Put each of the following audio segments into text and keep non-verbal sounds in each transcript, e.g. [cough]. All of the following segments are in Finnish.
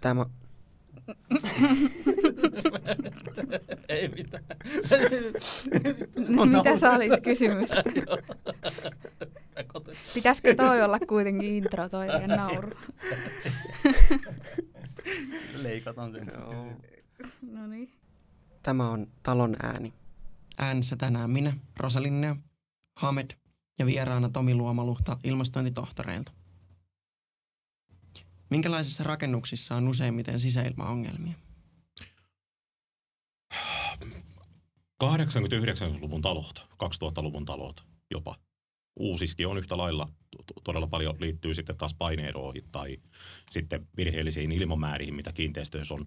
Tämä, [laughs] Ei mitään. Mitä sä olit kysymystä? Pitäisikö toi olla kuitenkin intro toi [laughs] teidän nauru? Leikataan sen. No niin. tämä on talon ääni. Äänessä tänään minä, Rosalinnea, Hamed ja vieraana Tomi Luomaluhta ilmastointitohtoreilta. Minkälaisissa rakennuksissa on useimmiten sisäilmaongelmia? 80-90-luvun talot, 2000-luvun talot jopa. Uusiskin on yhtä lailla to- todella paljon liittyy sitten taas paineeroihin tai sitten virheellisiin ilmamääriin, mitä kiinteistöissä on.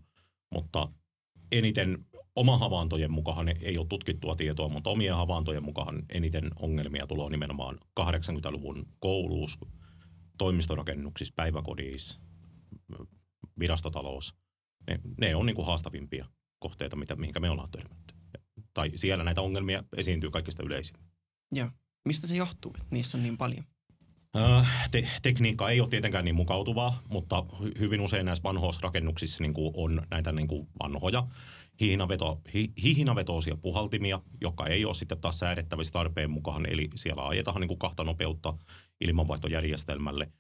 Mutta eniten oma havaintojen mukaan ei ole tutkittua tietoa, mutta omien havaintojen mukaan eniten ongelmia tulee nimenomaan 80-luvun kouluus, toimistorakennuksissa, päiväkodissa, virastotalous. Ne, ne on niin kuin haastavimpia kohteita, mitä, mihinkä me ollaan törmätty. Tai siellä näitä ongelmia esiintyy kaikista yleisimmin. Joo. Mistä se johtuu, että niissä on niin paljon? Äh, te- tekniikka ei ole tietenkään niin mukautuvaa, mutta hy- hyvin usein näissä vanhoissa rakennuksissa niin kuin on näitä niin kuin vanhoja hihinaveto, hi- hihinavetoisia puhaltimia, jotka ei ole sitten taas säädettävissä tarpeen mukaan, eli siellä ajetaan niin kuin kahta nopeutta ilmanvaihtojärjestelmälle.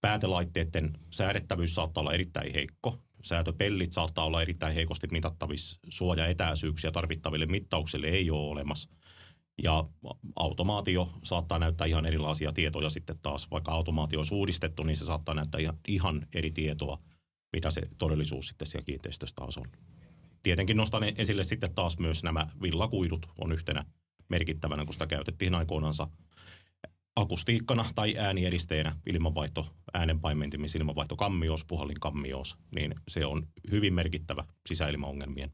Päätelaitteiden säädettävyys saattaa olla erittäin heikko. Säätöpellit saattaa olla erittäin heikosti mitattavissa. Suojaetäisyyksiä tarvittaville mittauksille ei ole olemassa. Ja automaatio saattaa näyttää ihan erilaisia tietoja sitten taas. Vaikka automaatio olisi uudistettu, niin se saattaa näyttää ihan, ihan eri tietoa, mitä se todellisuus sitten siellä kiinteistössä taas on. Tietenkin nostan esille sitten taas myös nämä villakuidut on yhtenä merkittävänä, kun sitä käytettiin aikoinansa akustiikkana tai äänieristeenä ilmanvaihto, äänenpaimentimis, ilmanvaihto kammios, puhallin kammios, niin se on hyvin merkittävä sisäilmaongelmien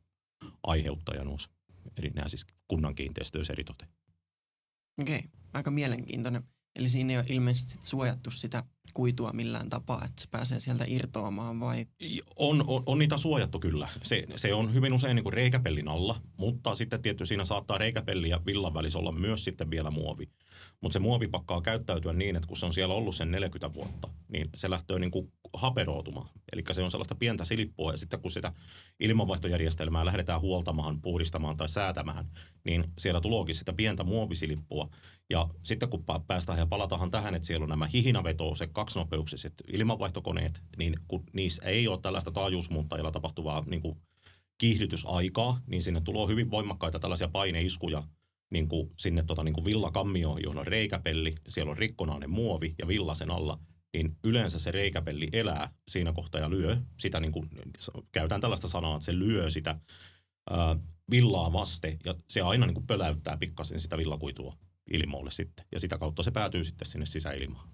aiheuttaja noissa eri nämä siis kunnan kiinteistöissä eritoten. Okei, okay. aika mielenkiintoinen. Eli siinä ei ole ilmeisesti suojattu sitä kuitua millään tapaa, että se pääsee sieltä irtoamaan vai? On, on, on niitä suojattu kyllä. Se, se on hyvin usein niin kuin reikäpellin alla, mutta sitten tietysti siinä saattaa reikäpelli ja villan välissä olla myös sitten vielä muovi. Mutta se muovi pakkaa käyttäytyä niin, että kun se on siellä ollut sen 40 vuotta, niin se lähtee niin kuin haperoitumaan. Eli se on sellaista pientä silippua ja sitten kun sitä ilmanvaihtojärjestelmää lähdetään huoltamaan, puhdistamaan tai säätämään, niin siellä tuleekin sitä pientä muovisilippua. Ja sitten kun päästään ja palataan tähän, että siellä on nämä hihinavetoiset kaksinopeuksiset ilmanvaihtokoneet, niin kun niissä ei ole tällaista taajuusmuuttajilla tapahtuvaa niin kuin kiihdytysaikaa, niin sinne tulee hyvin voimakkaita tällaisia paineiskuja niin kuin sinne tota, niin kuin villakammioon, johon on reikäpelli, siellä on rikkonainen muovi ja villa sen alla, niin yleensä se reikäpelli elää siinä kohtaa ja lyö sitä, niin kuin, käytän tällaista sanaa, että se lyö sitä ää, villaa vaste ja se aina niin kuin pöläyttää pikkasen sitä villakuitua ilmoille sitten. Ja sitä kautta se päätyy sitten sinne sisäilmaan.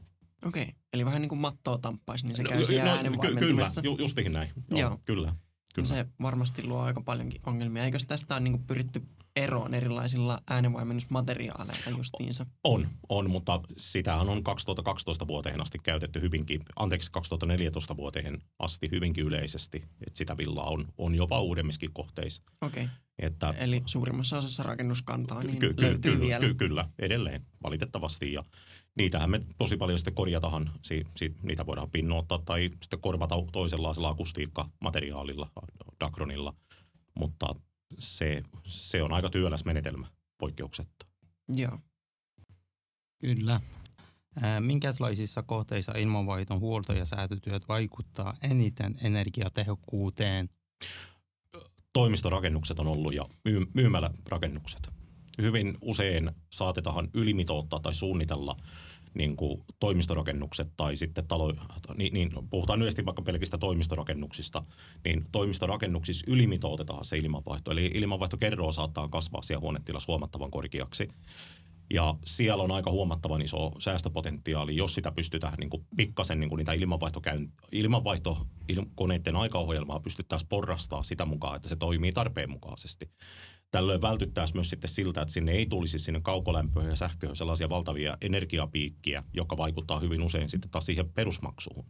Okei, okay. eli vähän niin kuin mattoa tamppaisi, niin se No, käy siellä no, ky- äänenvaimentimessa. Kyllä, ju, justiin näin. Joo, Joo. Kyllä. Kyllä. Se varmasti luo aika paljonkin ongelmia. Eikös tästä ole niin kuin pyritty eroon erilaisilla äänenvaimennusmateriaaleilla justiinsa? On, on, mutta sitähän on 2012 vuoteen asti käytetty hyvinkin, anteeksi 2014 vuoteen asti hyvinkin yleisesti, että sitä villaa on, on jopa uudemmissakin kohteissa. Okei, okay. Että eli suurimmassa osassa rakennuskantaa niin ky- ky- löytyy kyllä, vielä. ky- kyllä, edelleen valitettavasti. Ja niitähän me tosi paljon sitten korjatahan, si- si- niitä voidaan pinnoittaa tai sitten korvata toisenlaisella akustiikkamateriaalilla, Dacronilla, mutta se, se on aika työläs menetelmä poikkeuksetta. Joo. Kyllä. Minkälaisissa kohteissa ilmanvaihdon huolto- ja säätötyöt vaikuttaa eniten energiatehokkuuteen? toimistorakennukset on ollut ja myy- myymälärakennukset. Hyvin usein saatetaan ylimitoittaa tai suunnitella niin kuin toimistorakennukset tai sitten talo, niin, niin puhutaan yleisesti vaikka pelkistä toimistorakennuksista, niin toimistorakennuksissa ylimitoitetaan se ilmanvaihto. Eli ilmanvaihtokerroa saattaa kasvaa siellä huonetilassa huomattavan korkeaksi. Ja siellä on aika huomattavan iso säästöpotentiaali, jos sitä pystytään niin kuin pikkasen niin kuin niitä ilmanvaihtokäyn, ilmanvaihtokoneiden aikaohjelmaa pystyttäisiin porrastaa sitä mukaan, että se toimii tarpeen mukaisesti. Tällöin vältyttäisiin myös sitten siltä, että sinne ei tulisi sinne kaukolämpöön ja sähköön sellaisia valtavia energiapiikkiä, joka vaikuttaa hyvin usein sitten taas siihen perusmaksuun.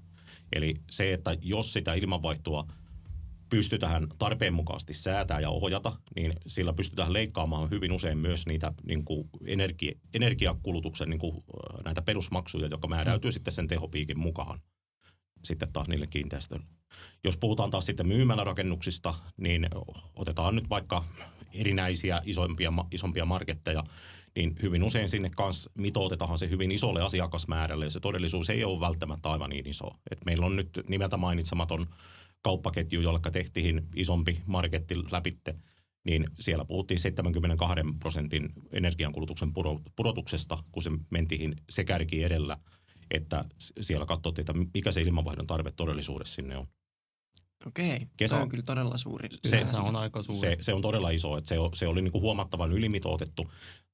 Eli se, että jos sitä ilmanvaihtoa pystytään tarpeen mukaisesti säätää ja ohjata, niin sillä pystytään leikkaamaan hyvin usein myös niitä niin kuin energia, energiakulutuksen niin kuin, näitä perusmaksuja, jotka määräytyy sitten sen tehopiikin mukaan sitten taas niille kiinteistöille. Jos puhutaan taas sitten myymälärakennuksista, niin otetaan nyt vaikka erinäisiä isompia, isompia marketteja, niin hyvin usein sinne kanssa mitoitetaan se hyvin isolle asiakasmäärälle, ja se todellisuus ei ole välttämättä aivan niin iso. Et meillä on nyt nimeltä mainitsematon kauppaketju, jolla tehtiin isompi marketti läpitte, niin siellä puhuttiin 72 prosentin energiankulutuksen pudotuksesta, kun se mentiin se kärki edellä, että siellä katsottiin, että mikä se ilmanvaihdon tarve todellisuudessa sinne on. Okei, Kesä, se on kyllä todella suuri. Se, se on aika suuri. Se, se on todella iso, että se, se oli niin kuin huomattavan ylimitoitettu.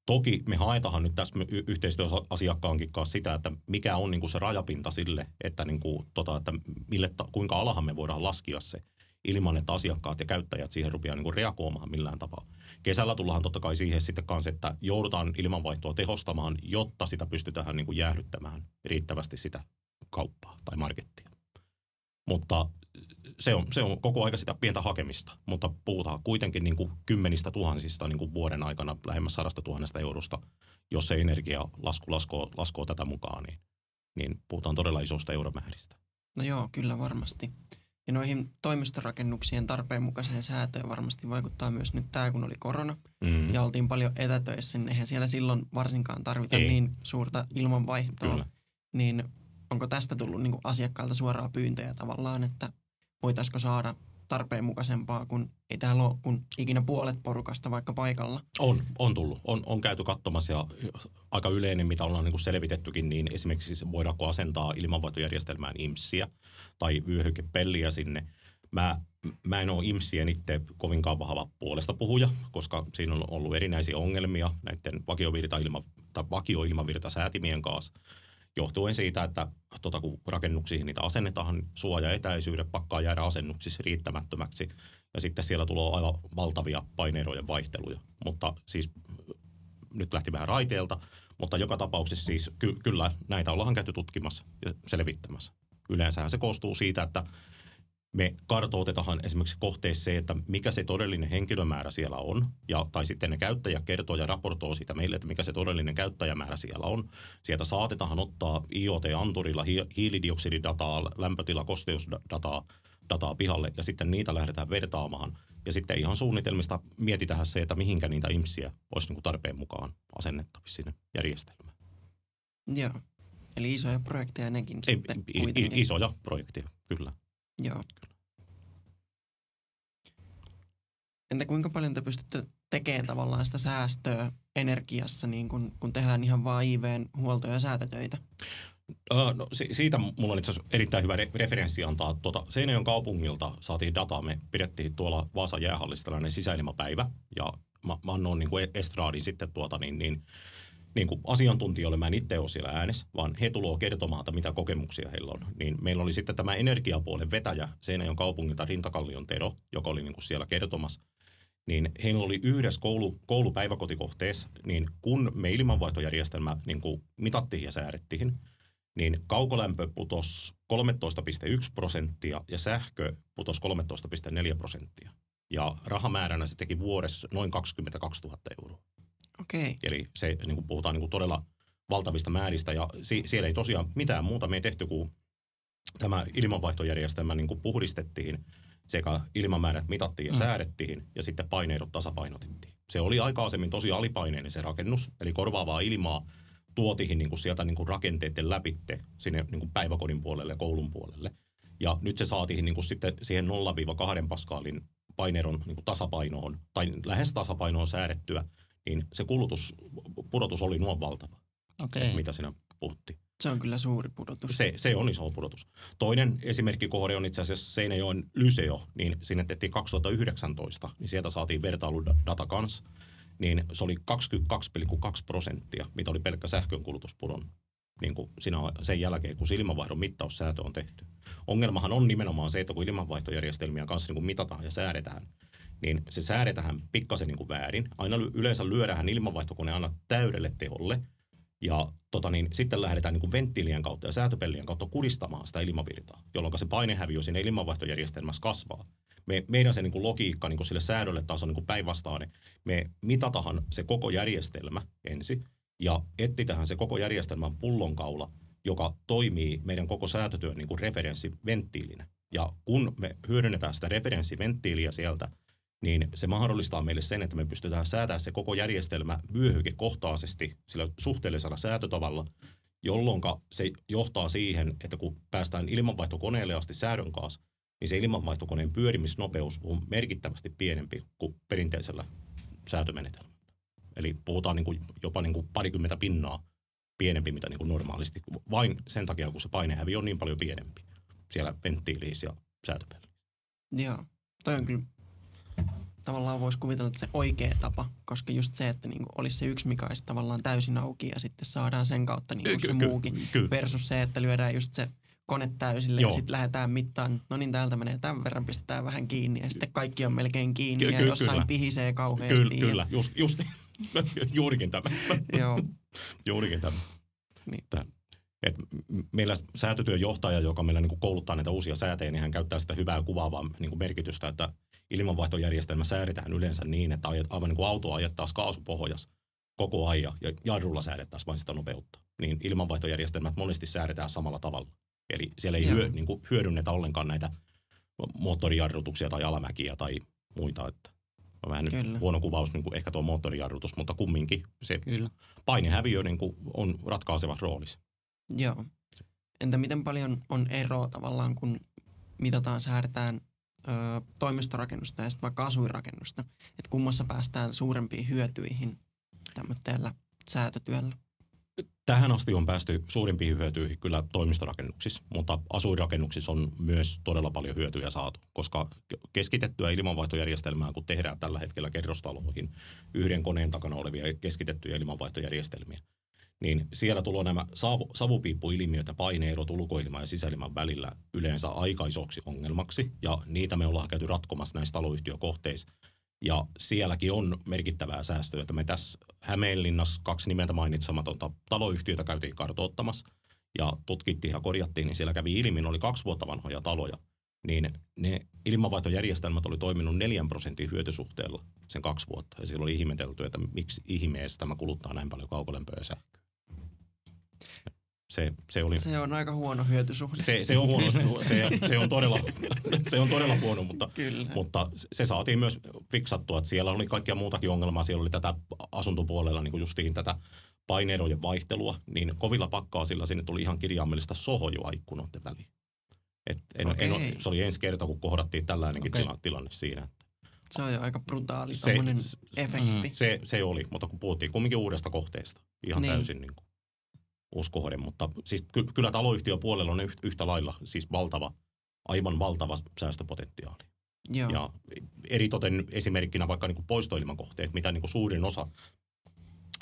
Toki me haetaan nyt tässä yhteistyössä asiakkaankin kanssa sitä, että mikä on niin kuin se rajapinta sille, että, niin kuin, tota, että mille, kuinka alahan me voidaan laskea se ilman, että asiakkaat ja käyttäjät siihen rupeaa niin kuin reagoimaan millään tapaa. Kesällä tullaan totta kai siihen sitten kanssa, että joudutaan ilmanvaihtoa tehostamaan, jotta sitä pystytään niin kuin jäähdyttämään riittävästi sitä kauppaa tai markettia. Mutta se on, se on koko aika sitä pientä hakemista, mutta puhutaan kuitenkin niin kuin kymmenistä tuhansista niin kuin vuoden aikana lähemmäs sadasta tuhannesta eurosta, jos se energialasku laskoo, laskoo tätä mukaan, niin, niin puhutaan todella isosta euromääristä. No joo, kyllä varmasti. Ja noihin toimistorakennuksien tarpeen mukaiseen säätöön varmasti vaikuttaa myös nyt tämä, kun oli korona. Mm. Ja oltiin paljon etätöissä, niin eihän siellä silloin varsinkaan tarvita Ei. niin suurta ilmanvaihtoa. Kyllä. Niin onko tästä tullut niin asiakkailta suoraa pyyntöjä tavallaan, että voitaisiko saada tarpeen mukaisempaa, kun ei täällä ole kun ikinä puolet porukasta vaikka paikalla. On, on tullut. On, on käyty katsomassa ja aika yleinen, mitä ollaan niin kuin selvitettykin, niin esimerkiksi voidaanko asentaa ilmanvaihtojärjestelmään IMSiä tai vyöhykepelliä sinne. Mä, mä en ole IMSien itse kovinkaan vahva puolesta puhuja, koska siinä on ollut erinäisiä ongelmia näiden vakiovirta ilma, tai vakioilmavirtasäätimien kanssa johtuen siitä, että tota, kun rakennuksiin niitä asennetaan, suoja-etäisyydet pakkaa jäädä asennuksissa riittämättömäksi ja sitten siellä tulee aivan valtavia paineirojen vaihteluja. Mutta siis nyt lähti vähän raiteelta, mutta joka tapauksessa siis ky- kyllä näitä ollaan käyty tutkimassa ja selvittämässä. Yleensähän se koostuu siitä, että me kartoitetaan esimerkiksi kohteessa se, että mikä se todellinen henkilömäärä siellä on, ja, tai sitten ne käyttäjä kertoo ja raportoi sitä meille, että mikä se todellinen käyttäjämäärä siellä on. Sieltä saatetaan ottaa IoT-anturilla hiilidioksididataa, lämpötila, kosteusdataa dataa pihalle, ja sitten niitä lähdetään vertaamaan. Ja sitten ihan suunnitelmista mietitään se, että mihinkä niitä imsiä olisi niin tarpeen mukaan asennettavissa sinne järjestelmään. Joo. Eli isoja projekteja nekin Ei, sitten i, Isoja projekteja, kyllä. Joo. Entä kuinka paljon te pystytte tekemään tavallaan sitä säästöä energiassa, niin kun, kun tehdään ihan vaan IVn huolto- ja säätötöitä? No, si- siitä mulla on itse asiassa erittäin hyvä re- referenssi antaa. Tuota, Seinäjoen kaupungilta saatiin dataa. Me pidettiin tuolla Vaasan jäähallissa tällainen sisäilmapäivä. Ja mä, mä annoin niin kuin estraadin sitten tuota, niin, niin, niin kuin asiantuntijoille, mä en itse ole siellä äänessä, vaan he tuloo kertomaan, että mitä kokemuksia heillä on. Niin meillä oli sitten tämä energiapuolen vetäjä Seinäjoen kaupungilta Rintakallion Tero, joka oli niin kuin siellä kertomassa. Niin heillä oli yhdessä koulu, koulupäiväkotikohteessa, niin kun me ilmanvaihtojärjestelmä niin kuin mitattiin ja säädettiin, niin kaukolämpö putosi 13,1 prosenttia ja sähkö putosi 13,4 prosenttia. Ja rahamääränä se teki vuodessa noin 22 000 euroa. Okei. Eli se, niin kuin puhutaan niin kuin todella valtavista määristä ja si- siellä ei tosiaan mitään muuta me ei tehty kuin tämä ilmanvaihtojärjestelmä niin kuin puhdistettiin sekä ilmamäärät mitattiin ja mm. säädettiin ja sitten paineidot tasapainotettiin. Se oli aikaisemmin tosi alipaineinen se rakennus, eli korvaavaa ilmaa tuotiin niin kuin sieltä niin kuin rakenteiden läpitte sinne niin kuin päiväkodin puolelle ja koulun puolelle. Ja nyt se saatiin niin kuin sitten siihen 0-2 paskaalin paineeron niin kuin tasapainoon tai lähes tasapainoon säädettyä niin se kulutus, pudotus oli nuo valtava, okay. mitä siinä puhuttiin. Se on kyllä suuri pudotus. Se, se on iso pudotus. Toinen esimerkkikohde on itse asiassa Seinäjoen Lyseo, niin sinne tehtiin 2019, niin sieltä saatiin vertailudata kanssa, niin se oli 22,2 prosenttia, mitä oli pelkkä sähkönkulutus pudonnut niin kuin siinä sen jälkeen, kun ilmanvaihdon mittaussäätö on tehty. Ongelmahan on nimenomaan se, että kun ilmanvaihtojärjestelmiä kanssa niin kuin mitataan ja säädetään, niin se säädetään pikkasen niin kuin väärin. Aina yleensä lyödään ilmanvaihtokone aina täydelle teholle, ja tota niin, sitten lähdetään niin kuin venttiilien kautta ja säätöpellien kautta kuristamaan sitä ilmavirtaa, jolloin se painehäviö siinä ilmanvaihtojärjestelmässä kasvaa. Me, meidän se niin kuin logiikka niin kuin sille säädölle taas on niin päinvastainen. Me mitatahan se koko järjestelmä ensin ja etsitään se koko järjestelmän pullonkaula, joka toimii meidän koko säätötyön niin kuin referenssiventtiilinä. Ja kun me hyödynnetään sitä referenssiventtiiliä sieltä, niin se mahdollistaa meille sen, että me pystytään säätämään se koko järjestelmä vyöhykekohtaisesti sillä suhteellisella säätötavalla, jolloin se johtaa siihen, että kun päästään ilmanvaihtokoneelle asti säädön kanssa, niin se ilmanvaihtokoneen pyörimisnopeus on merkittävästi pienempi kuin perinteisellä säätömenetelmällä. Eli puhutaan niin kuin jopa niin kuin parikymmentä pinnaa pienempi, mitä niin kuin normaalisti, vain sen takia, kun se painehävi on niin paljon pienempi siellä venttiilissä ja säätöpelissä. Joo, toi on kyllä tavallaan voisi kuvitella, että se oikea tapa, koska just se, että niinku olisi se yksi, mikä olisi tavallaan täysin auki ja sitten saadaan sen kautta niinku se Ky- ky- muukin Kyllä. versus se, että lyödään just se kone täysille Joo. ja sitten lähdetään mittaan, no niin täältä menee tämän verran, pistetään vähän kiinni ja sitten kaikki on melkein kiinni Ky- ja ky- jossain kyllä. pihisee kauheasti. Kyllä, kyllä. Just, just, [laughs] juurikin tämä. Ja, joo, Juurikin tämä. Niin. Tää. Et meillä säätötyön johtaja, joka meillä niin kouluttaa näitä uusia säätejä, niin hän käyttää sitä hyvää kuvaavaa niin merkitystä, että ilmanvaihtojärjestelmä säädetään yleensä niin, että ajat, aivan niin kuin auto ajettaisiin kaasupohjas koko ajan ja jarrulla säädettäisiin vain sitä nopeutta. Niin ilmanvaihtojärjestelmät monesti säädetään samalla tavalla. Eli siellä ei hyö, niin kuin hyödynnetä ollenkaan näitä moottorijarrutuksia tai alamäkiä tai muita. Että on vähän nyt Kyllä. huono kuvaus niin kuin ehkä tuo moottorijarrutus, mutta kumminkin se Kyllä. painehäviö niin kuin on ratkaiseva roolissa. joo. Entä miten paljon on eroa tavallaan, kun mitataan, säädetään ö, toimistorakennusta ja sitten vaikka asuinrakennusta, että kummassa päästään suurempiin hyötyihin tämmöisellä säätötyöllä? Tähän asti on päästy suurimpiin hyötyihin kyllä toimistorakennuksissa, mutta asuinrakennuksissa on myös todella paljon hyötyjä saatu, koska keskitettyä ilmanvaihtojärjestelmää, kun tehdään tällä hetkellä kerrostaloihin yhden koneen takana olevia keskitettyjä ilmanvaihtojärjestelmiä, niin siellä tulee nämä savu, savupiippuilmiöt ja paineerot ulkoilman ja sisäilman välillä yleensä aika isoksi ongelmaksi, ja niitä me ollaan käyty ratkomassa näissä taloyhtiökohteissa. Ja sielläkin on merkittävää säästöä, että me tässä Hämeenlinnassa kaksi nimeltä mainitsematonta taloyhtiötä käytiin kartoittamassa ja tutkittiin ja korjattiin, niin siellä kävi ilmi, ne oli kaksi vuotta vanhoja taloja, niin ne ilmanvaihtojärjestelmät oli toiminut neljän prosentin hyötysuhteella sen kaksi vuotta. Ja silloin oli ihmetelty, että miksi ihmeessä tämä kuluttaa näin paljon kaukolämpöä ja sähköä. Se, se oli Se on aika huono hyötysuhde. se, se on huono, se, se, on todella, [laughs] se on todella huono, mutta, Kyllä. mutta se saatiin myös fiksattua, että siellä oli kaikkia muutakin ongelmaa. Siellä oli tätä asuntopuolella niin kuin justiin tätä paineerojen vaihtelua, niin kovilla pakkaasilla sinne tuli ihan kirjaimellista sohojua ikkunoiden väliin. Et en, en, Okei. se oli ensi kerta, kun kohdattiin tällainenkin Okei. tila, tilanne siinä. Se on jo aika brutaali Se- efekti. Se, se oli, mutta kun puhuttiin kumminkin uudesta kohteesta, ihan niin. täysin niin kuin uusi kohde. Mutta siis ky- kyllä taloyhtiöpuolella on yht- yhtä lailla siis valtava, aivan valtava säästöpotentiaali. Joo. Ja eritoten esimerkkinä vaikka niin kuin poistoilmakohteet, mitä niin kuin suurin osa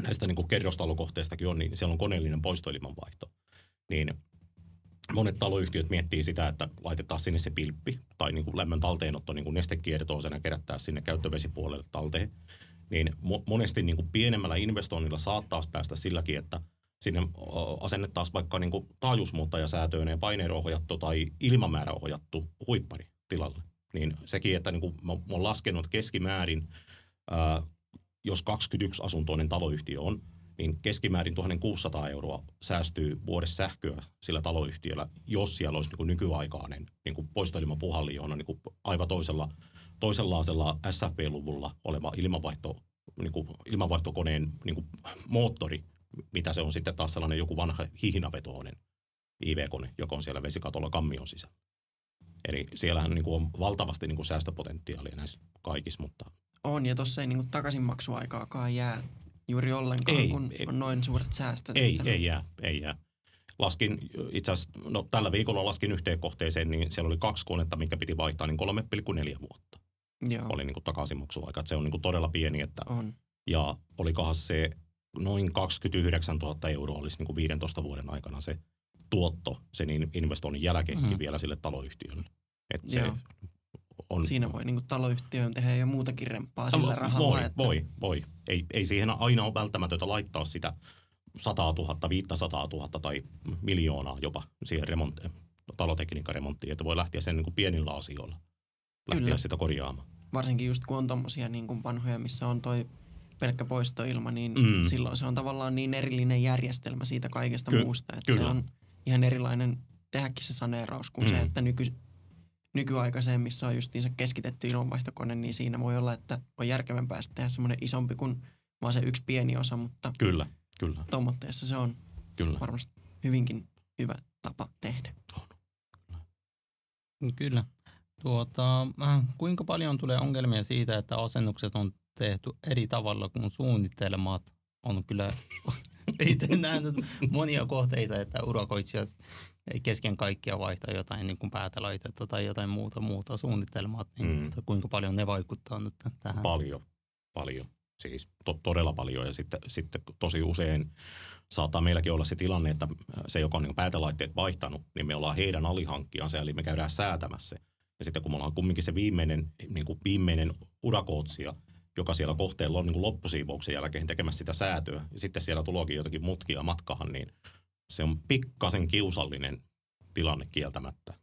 näistä niin kuin kerrostalokohteistakin on, niin siellä on koneellinen poistoilmanvaihto. Niin monet taloyhtiöt miettii sitä, että laitetaan sinne se pilppi tai niin kuin lämmön talteenotto niin kuin nestekiertoon ja kerättää sinne käyttövesipuolelle talteen. Niin mo- monesti niin kuin pienemmällä investoinnilla saattaa päästä silläkin, että sinne asennettaisiin vaikka niin kuin taajuusmuuttajasäätöinen paineerohjattu tai ilmamääräohjattu huippari tilalle. Niin sekin, että niin kuin mä, mä oon laskenut keskimäärin, ää, jos 21 asuntoinen taloyhtiö on, niin keskimäärin 1600 euroa säästyy vuodessa sähköä sillä taloyhtiöllä, jos siellä olisi niin kuin nykyaikainen niin poistoilmapuhalli, johon on niin kuin aivan toisella, toisenlaisella SFP-luvulla oleva ilmanvaihto, niin kuin ilmanvaihtokoneen niin kuin moottori, mitä se on sitten taas sellainen joku vanha hihnavetoinen IV-kone, joka on siellä vesikatolla kammion sisällä. Eli siellähän niin kuin on valtavasti niin kuin säästöpotentiaalia näissä kaikissa, mutta On, ja tuossa ei niinku takaisinmaksuaikaakaan jää juuri ollenkaan, Ei, kun ei. on noin suuret säästöt. Ei, ei jää, ei jää. Laskin itse asiassa, no tällä viikolla laskin yhteen kohteeseen, niin siellä oli kaksi konetta, mikä piti vaihtaa, niin 3,4 vuotta Joo, oli niin kuin takaisinmaksuaika. Että se on niin kuin todella pieni, että, on. ja olikohan se noin 29 000 euroa olisi niin kuin 15 vuoden aikana se tuotto sen in- investoinnin jälkeenkin Mhm. vielä sille taloyhtiölle. Että se Joo. on, Siinä voi niinku taloyhtiöön tehdä jo muutakin remppaa sillä Voi, rahalla. Voi, että, voi, voi. Ei, ei siihen aina ole välttämätöntä laittaa sitä 100 000, 500 000 tai miljoonaa jopa siihen remonttiin, talotekniikkaremonttiin, että voi lähteä sen niin kuin pienillä asioilla lähteä Kyllä. sitä korjaamaan. Varsinkin just kun on tommosia niinku vanhoja, missä on toi pelkkä poistoilma, niin Mm. silloin se on tavallaan niin erillinen järjestelmä siitä kaikesta Ky- muusta. Että se kyllä. on ihan erilainen tehdäkin se saneeraus kuin se, Mm. että nyky, nykyaikaiseen, missä on justiinsa keskitetty ilmanvaihtokone, niin siinä voi olla, että on järkevämpää sitten tehdä semmoinen isompi kuin vaan se yksi pieni osa, mutta Kyllä, kyllä, tuommoitteessa se on kyllä. varmasti hyvinkin hyvä tapa tehdä. Kyllä. Tuota, äh, kuinka paljon tulee ongelmia siitä, että asennukset on tehty eri tavalla kuin suunnitelmat? On kyllä [laughs] itse nähnyt monia kohteita, että urakoitsijat kesken kaikkia vaihtaa jotain niin kuin päätelaitetta tai jotain muuta, muuta suunnitelmat. Niin, mm. Kuinka paljon ne vaikuttaa nyt tähän? Paljon, paljon. Siis to, todella paljon ja sitten, sitten tosi usein saattaa meilläkin olla se tilanne, että se, joka on niin päätelaitteet vaihtanut, niin me ollaan heidän alihankkijansa, eli me käydään säätämässä. Ja sitten kun me ollaan kumminkin se viimeinen, niin kuin viimeinen urakootsija, joka siellä kohteella on niin kuin loppusiivouksen jälkeen tekemässä sitä säätöä, ja sitten siellä tulokin jotakin mutkia matkahan, niin se on pikkasen kiusallinen tilanne kieltämättä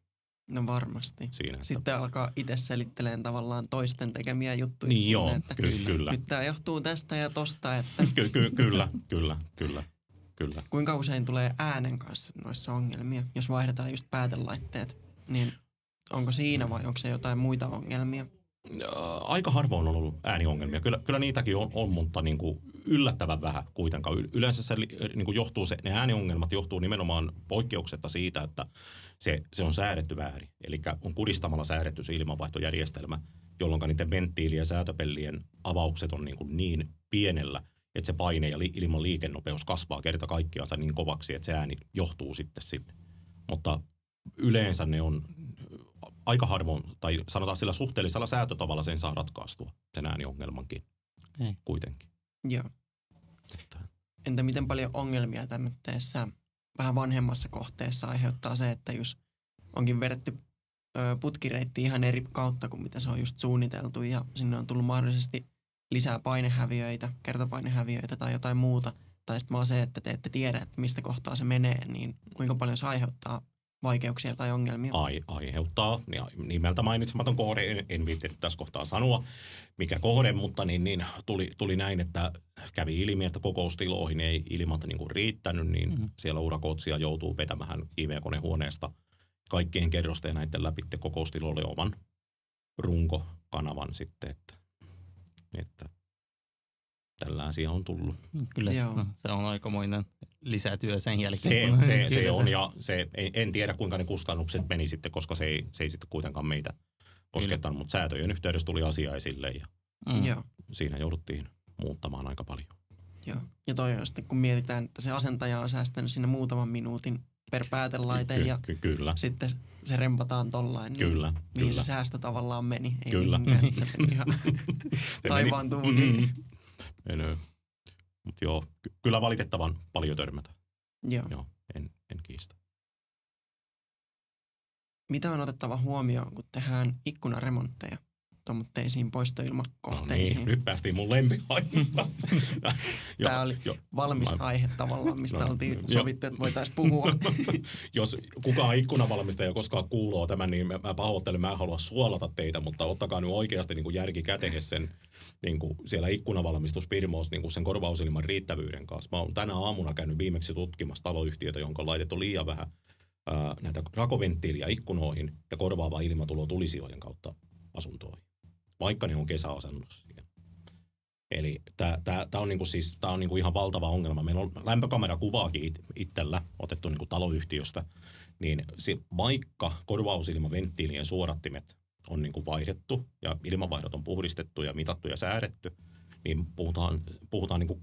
No varmasti. siinä. Että, Sitten alkaa itse selittelemään tavallaan toisten tekemiä juttuja. niin sinne, joo, että ky- kyllä. Nyt tämä johtuu tästä ja tosta, että Ky- ky- kyllä, kyllä, kyllä, kyllä. kuinka usein tulee äänen kanssa noissa ongelmia, jos vaihdetaan just päätelaitteet, niin onko siinä vai onko se jotain muita ongelmia? Ää, Aika harvoin on ollut ääniongelmia. Kyllä, kyllä niitäkin on, on mutta niin kuin yllättävän vähän kuitenkaan. Yleensä se niin kuin johtuu se, ne ääniongelmat johtuu nimenomaan poikkeuksetta siitä, että se, se on säädetty väärin. Eli on kuristamalla säädetty se ilmanvaihtojärjestelmä, jolloin niiden venttiili- ja säätöpellien avaukset on niin, kuin niin pienellä, että se paine ja ilman liikennopeus kasvaa kerta kaikkiaan niin kovaksi, että se ääni johtuu sitten sinne. Mutta yleensä ne on aika harvoin, tai sanotaan sillä suhteellisella säätötavalla sen saa ratkaistua, sen ääniongelmankin Ei. kuitenkin. Joo. Entä miten paljon ongelmia tämmöisessä vähän vanhemmassa kohteessa aiheuttaa se, että jos onkin vedetty putkireitti ihan eri kautta kuin mitä se on just suunniteltu ja sinne on tullut mahdollisesti lisää painehäviöitä, kertapainehäviöitä tai jotain muuta, tai sitten vaan se, että te ette tiedä, että mistä kohtaa se menee, niin kuinka paljon se aiheuttaa vaikeuksia tai ongelmia? Ai, aiheuttaa ja nimeltä mainitsematon kohde, en, en viitti tässä kohtaa sanoa, mikä kohde, mutta niin, niin tuli, tuli näin, että kävi ilmi, että kokoustiloihin ei ilmat niin kuin riittänyt, niin Mhm. mm-hmm. siellä urakootsia joutuu vetämään IV-konehuoneesta kaikkien kerrosten ja näiden läpi kokoustiloille oman runkokanavan sitten, että, että tällä asia on tullut. Kyllä Joo. se, se on aikamoinen lisätyö sen jälkeen. Se, kun- se, se on ja se, en, en tiedä kuinka ne kustannukset meni sitten, koska se ei, se ei sitten kuitenkaan meitä koskettanut, mutta säätöjen yhteydessä tuli asia esille ja Mm. Joo. siinä jouduttiin muuttamaan aika paljon. Joo. Ja toi on sitten, kun mietitään, että se asentaja on säästänyt sinne muutaman minuutin per päätelaite Ky- ja ky- kyllä, sitten se rempataan tollain. Niin kyllä, Mihin kyllä. se säästö tavallaan meni. Ei Kyllä. mihinkään, se meni ihan [laughs] taivaan tuuliin. Mm. Mutta joo, ky- kyllä valitettavan paljon törmätä. Joo. Joo, en, en kiistä. Mitä on otettava huomioon, kun tehdään ikkunaremontteja No poistoilmakohteisiin? niin, nyt päästiin mun lempiaiheeseen. [laughs] Tämä oli jo, valmis mä- aihe tavallaan, mistä No, oltiin joo. sovittu, että voitaisiin puhua. [laughs] jos kukaan ikkunavalmistaja koskaan kuuluu tämän, niin mä, mä pahoittelen, mä en halua suolata teitä, mutta ottakaa nyt oikeasti niin kuin järki käteen sen niin kuin siellä ikkunavalmistuspirmoissa niin kuin sen korvausilman riittävyyden kanssa. Mä oon tänä aamuna käynyt viimeksi tutkimassa taloyhtiötä, jonka on laitettu liian vähän ää, näitä rakoventtiiliä ikkunoihin ja korvaava ilmatulo tulisijojen kautta asuntoihin, vaikka ne on kesäasennossa. siellä. Eli tämä on, niinku siis, tää on niinku ihan valtava ongelma. Meillä on lämpökamerakuvaakin it, itsellä otettu niinku taloyhtiöstä, niin se, vaikka korvausilmaventtiilien suodattimet on niinku vaihdettu ja ilmanvaihdot on puhdistettu ja mitattu ja säädetty, niin puhutaan, puhutaan niinku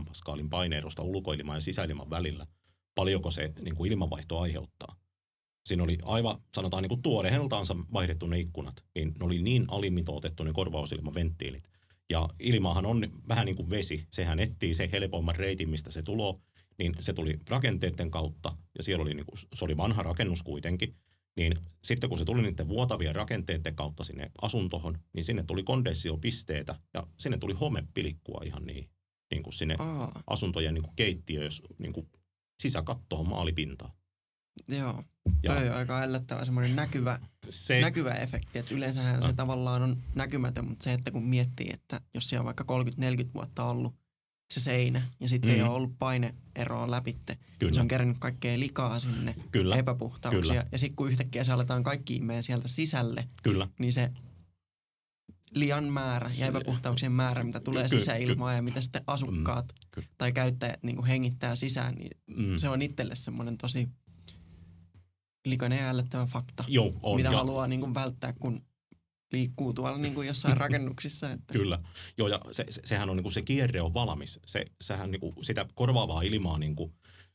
20-68 paskaalin paineerosta ulkoilman ja sisäilman välillä. Paljonko se niinku ilmanvaihto aiheuttaa? Siinä oli aivan, sanotaan niin kuin tuoreheltaansa vaihdettu ne ikkunat, niin ne oli niin alimitoitettu ne korvausilmaventtiilit. Ja ilmahan on vähän niin kuin vesi. Sehän etsii se helpoimman reitin, mistä se tulo. Niin se tuli rakenteiden kautta, ja siellä oli, niin kuin, se oli vanha rakennus kuitenkin. Niin sitten kun se tuli niiden vuotavien rakenteiden kautta sinne asuntohon, niin sinne tuli kondensiopisteitä, ja sinne tuli homepilikkua ihan niin, niin kuin sinne Aa, asuntojen niin kuin keittiö, jos niin kuin sisäkattoon maalipintaan. Joo. Ja Toi on aika ällöttävä semmoinen näkyvä, se, näkyvä efekti. Että yleensähän se Ah. tavallaan on näkymätön, mutta se, että kun miettii, että jos siellä on vaikka 30-40 vuotta ollut se seinä ja sitten Mm. ei ole ollut paineeroa läpitte. Kyllä. Se on kerännyt kaikkea likaa sinne, Kyllä. epäpuhtauksia. Kyllä. Ja sitten kun yhtäkkiä se aletaan kaikki imeen sieltä sisälle, Kyllä. niin se lian määrä ja Se- epäpuhtauksien määrä, mitä tulee Ky- ky- sisäilmaan ja mitä sitten asukkaat kyllä. tai käyttäjät niin kuin hengittää sisään, niin Mm. se on itselle semmoinen tosi likainen ja ällöttävä fakta, Joo, on. mitä ja, haluaa niin kuin välttää, kun liikkuu tuolla niin kuin jossain [laughs] rakennuksissa. Että Kyllä. Joo, ja se, se, sehän on niinku se kierre on valmis. Se, sehän niinku sitä korvaavaa ilmaa niinku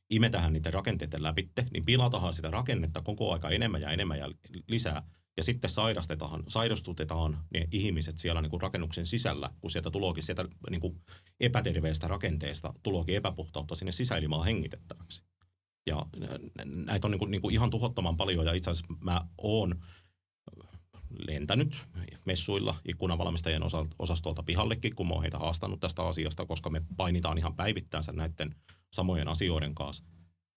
imetään niiden rakenteiden läpitte, niin pilatahan sitä rakennetta koko aika enemmän ja enemmän ja lisää. Ja sitten sairastetaan, sairastutetaan ne ihmiset siellä niinku rakennuksen sisällä, kun sieltä tulokin sieltä niinku epäterveestä rakenteesta tulokin epäpuhtautta sinne sisäilmaan hengitettäväksi. Ja nä- näitä on niinku, niinku ihan tuhottoman paljon ja itse asiassa mä oon lentänyt messuilla ikkunavalmistajien osa- osastolta pihallekin, kun mä oon heitä haastanut tästä asiasta, koska me painitaan ihan päivittäinsä näiden samojen asioiden kanssa.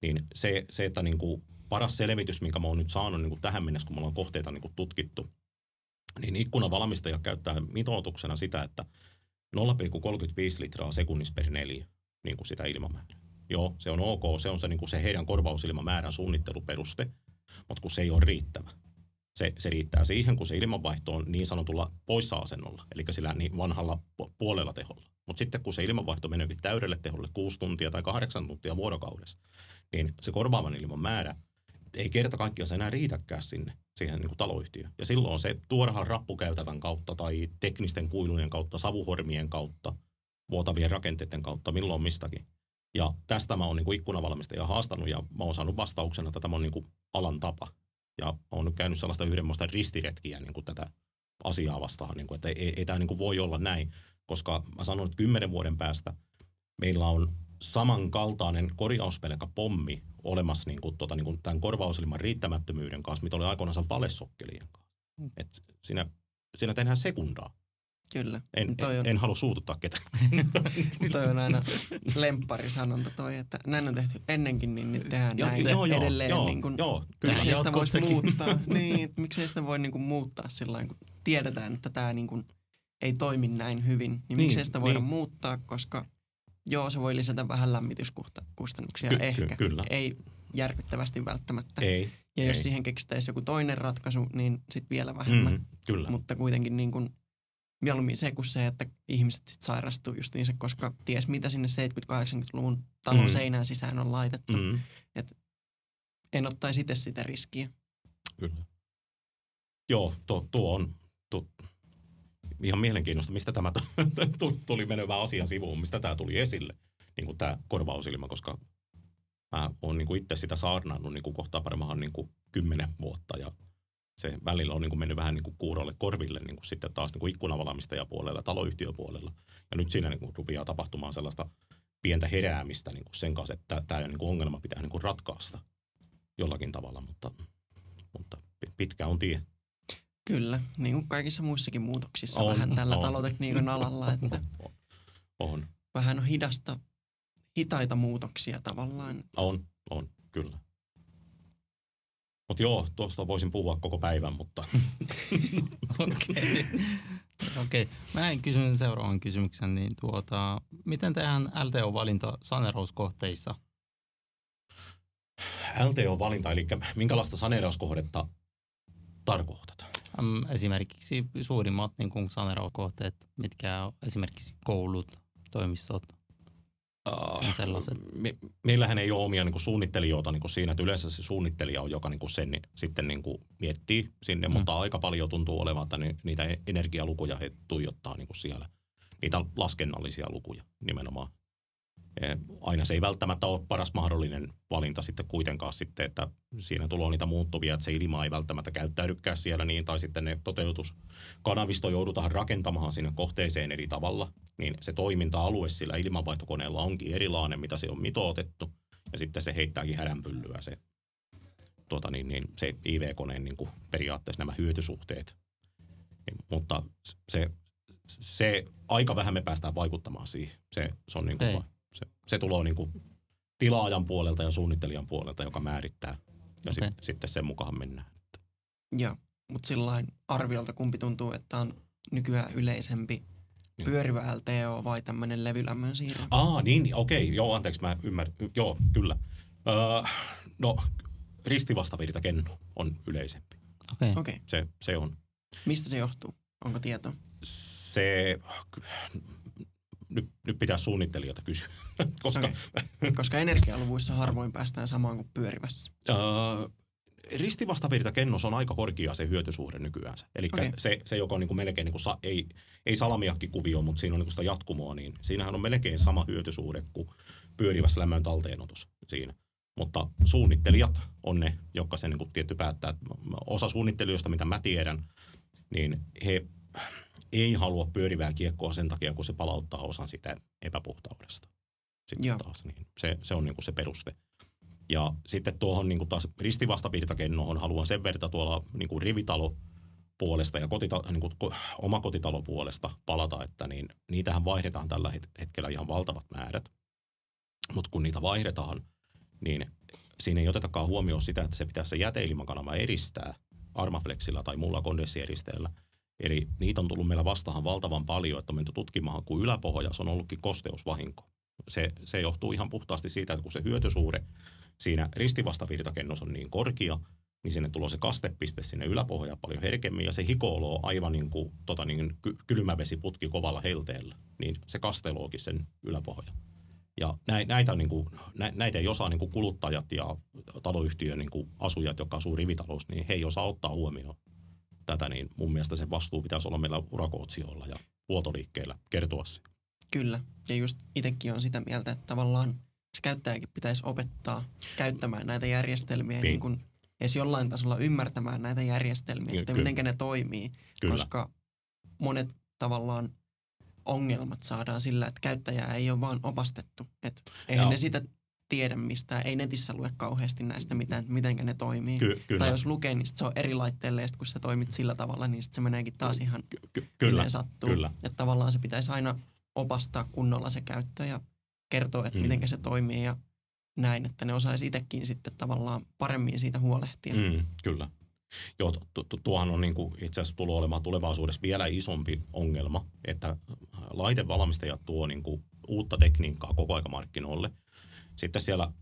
Niin se, se että niin kuin paras selvitys, minkä mä oon nyt saanut niin kuin tähän mennessä, kun me ollaan kohteita niin kuin tutkittu, niin ikkunavalmistaja käyttää mitoituksena sitä, että 0,35 litraa sekunnissa per neljä niin kuin sitä ilmamäärää. Joo, se on ok, se on se, niin kuin se heidän korvausilmamäärän suunnitteluperuste, mutta kun se ei ole riittävä se, se riittää siihen, kun se ilmanvaihto on niin sanotulla poissa-asennolla, eli sillä niin vanhalla pu- puolella teholla. Mutta sitten kun se ilmanvaihto meneekin täydelle teholle 6 tuntia tai 8 tuntia vuorokaudessa, niin se korvaavan ilman määrä ei kerta kaikkiaan se enää riitäkään sinne, siihen niin kuin taloyhtiöön. Ja silloin se tuodahan rappukäytävän kautta tai teknisten kuilujen kautta, savuhormien kautta, vuotavien rakenteiden kautta, milloin mistäkin. Ja tästä mä oon niin kuin ikkunavalmistaja haastanut ja mä oon saanut vastauksena, että tämä on niin kuin alan tapa. Ja olen nyt käynyt sellaista yhdenmoista ristiretkiä niin kuin tätä asiaa vastaan, niin kuin, että ei, ei tämä niin kuin voi olla näin, koska mä sanon, että kymmenen vuoden päästä meillä on samankaltainen korjauspelkä pommi olemassa niin kuin, tota, niin kuin tämän korvausilman riittämättömyyden kanssa, mitä oli aikoinaan valesokkelien kanssa. Et siinä, siinä tehdään sekundaa. Kyllä, En, toi en, on, en halua suututtaa ketään. [laughs] toi on aina lempparisanonta toi, että näin on tehty ennenkin, niin nyt tehdään Joo, näin joo, joo, edelleen. joo, niin kuin, joo, kyllä. miksei sitä jatkossakin. muuttaa, [laughs] niin, miksei sitä voi niin kuin muuttaa sillä kun tiedetään, että tämä niin kuin ei toimi näin hyvin, niin, Niin, miksei sitä voida niin. muuttaa, koska joo, se voi lisätä vähän lämmityskustannuksia Ky- ehkä. ky- kyllä. Ei järkyttävästi välttämättä. Ei. ja jos ei. siihen keksittäisiin joku toinen ratkaisu, niin sitten vielä vähemmän. Mm, kyllä. Mutta kuitenkin niin kuin, mieluummin se kuin se, että ihmiset sit sairastuu justiinsa, koska ties mitä sinne 70-80-luvun talon Mm. seinään sisään on laitettu. Mm, En ottaisi itse sitä riskiä. kyllä. Joo, tuo, tuo on tuo, ihan mielenkiintoista, mistä tämä tu- [laughs] tuli menevään asian sivuun, mistä tämä tuli esille, niin kuin tämä korvausilma, koska mä oon niin kuin itse sitä saarnannut niin kuin kohta varmaan niin kuin kymmenen vuotta ja se välillä on niin kuin mennyt vähän niin kuin kuurolle korville niin kuin sitten taas niin kuin ikkunavalmistajapuolella ja taloyhtiöpuolella. Ja nyt siinä niin kuin rupeaa tapahtumaan sellaista pientä heräämistä niin kuin sen kanssa, että tämä niin kuin ongelma pitää niin kuin ratkaista jollakin tavalla, mutta, mutta pi- pitkä on tie. Kyllä, niin kuin kaikissa muissakin muutoksissa On, vähän tällä on. talotekniikan alalla, että [laughs] On, vähän on hidasta, hitaita muutoksia tavallaan. on, on, kyllä. Mutta joo, tuosta voisin puhua koko päivän, mutta [laughs] Okei. Okei. Mä en kysyn seuraavan kysymyksen, niin tuota, miten tehdään LTO-valinta saneerauskohteissa? LTO-valinta, eli minkälaista saneerauskohdetta tarkoitat? Esimerkiksi suurimmat niin kuin saneerauskohteet, mitkä on esimerkiksi koulut, toimistot, sen sellaiset. Me, meillähän ei ole omia niin kuin suunnittelijoita niin kuin siinä, että yleensä se suunnittelija on, joka niin kuin sen sitten niin kuin miettii sinne, Mm. mutta aika paljon tuntuu olevan, että ni, niitä e- energialukuja he tuijottaa niin kuin siellä, niitä laskennallisia lukuja nimenomaan. E, Aina se ei välttämättä ole paras mahdollinen valinta sitten kuitenkaan sitten, että siinä tulee niitä muuttuvia, että se ilma ei välttämättä käyttäydykään siellä niin, tai sitten ne toteutuskanavisto joudutaan rakentamaan sinne kohteeseen eri tavalla, niin se toiminta-alue sillä ilmanvaihtokoneella onkin erilainen, mitä se on mitoitettu, ja sitten se heittääkin hädänpyllyä se, tuota niin, niin, se IV-koneen niin kuin periaatteessa nämä hyötysuhteet. Niin, mutta se, se aika vähän me päästään vaikuttamaan siihen. Se, se, on niin kuin, se, se tulee niin kuin tilaajan puolelta ja suunnittelijan puolelta, joka määrittää. Ja sit, sitten sen mukaan mennään. Ja, mutta sillain arviolta kumpi tuntuu, että on nykyään yleisempi pyörivä LTO vai tämmöinen levylämmön siirro? Aa, niin, niin, okei. Joo, anteeksi, mä ymmärrän. Joo, kyllä. Öö, no, ristivastavirta kenno on yleisempi. Okei. Okay. Okei. Okay. Se, se on. Mistä se johtuu? Onko tietoa? Se, nyt, nyt pitää suunnittelijoita kysyä, [laughs] koska Okei. Koska energialuvuissa harvoin päästään samaan kuin pyörivässä. öö, ristivastavirta kennos on aika korkea se hyötysuhde nykyään. Eli Okei. se, se, joka on niin kuin melkein, niin kuin sa, ei, ei salamiakkikuvio, mutta siinä on niin kuin sitä jatkumoa, niin siinähän on melkein sama hyötysuhde kuin pyörivässä lämmön talteenotus siinä. Mutta suunnittelijat on ne, jotka sen niin kuin tietty päättää. Osa suunnittelijoista, mitä mä tiedän, niin he ei halua pyörivää kiekkoa sen takia, kun se palauttaa osan sitä epäpuhtaudesta. Sitten Joo. taas, niin se, se on niin kuin se peruste. Ja sitten tuohon niin kuin taas ristivastavirtakennoon haluan sen verta tuolla niin kuin rivitalo puolesta ja kotita, niin kuin ko, omakotitalo puolesta palata, että niin, niitähän vaihdetaan tällä het- hetkellä ihan valtavat määrät. Mutta kun niitä vaihdetaan, niin siinä ei otetakaan huomioon sitä, että se pitäisi se jäteilmakanava eristää Armaflexilla tai muulla kondenssieristeellä. Eli niitä on tullut meillä vastahan valtavan paljon, että on menty tutkimaan, kun yläpohjassa on ollutkin kosteusvahinko. Se, se johtuu ihan puhtaasti siitä, että kun se hyötysuhde siinä ristivastavirtakennossa on niin korkea, niin sinne tulee se kastepiste sinne yläpohjaan paljon herkemmin ja se hikoolo on aivan niin kuin tota niin, ky- kylmävesiputki kovalla helteellä, niin se kastelookin sen yläpohjan. Ja nä- näitä, niin kuin, nä- näitä ei osaa niin kuin kuluttajat ja taloyhtiön niin kuin asujat, jotka asuu rivitalossa, niin he ei osaa ottaa huomioon tätä, niin mun mielestä se vastuu pitäisi olla meillä urakootsijoilla ja vuotoliikkeillä kertoa se. Kyllä. Ja just itsekin on sitä mieltä, että tavallaan se käyttäjäkin pitäisi opettaa käyttämään näitä järjestelmiä Niin. niin kuin edes jollain tasolla ymmärtämään näitä järjestelmiä, että miten ne toimii. Kyllä. Koska monet tavallaan ongelmat saadaan sillä, että käyttäjää ei ole vaan opastettu. Et eihän Joo. ne sitä tiedä mistään, ei netissä lue kauheasti näistä että miten ne toimii. Ky- kyllä. Tai jos lukee, niin se on eri laitteelle ja kun sä toimit sillä tavalla, niin se meneekin taas ihan Ky- kyllä, miten sattuu. kyllä. Että tavallaan se pitäisi aina opastaa kunnolla se käyttö ja kertoa, että Mm. miten se toimii ja näin, että ne osaisi itsekin sitten tavallaan paremmin siitä huolehtia. Mm. Kyllä. Joo, tu- tu- tuohan on niin kuin itse asiassa tulee olemaan tulevaisuudessa vielä isompi ongelma, että laitevalmistajat tuo niin kuin uutta tekniikkaa koko aika markkinoille. Sitten siellä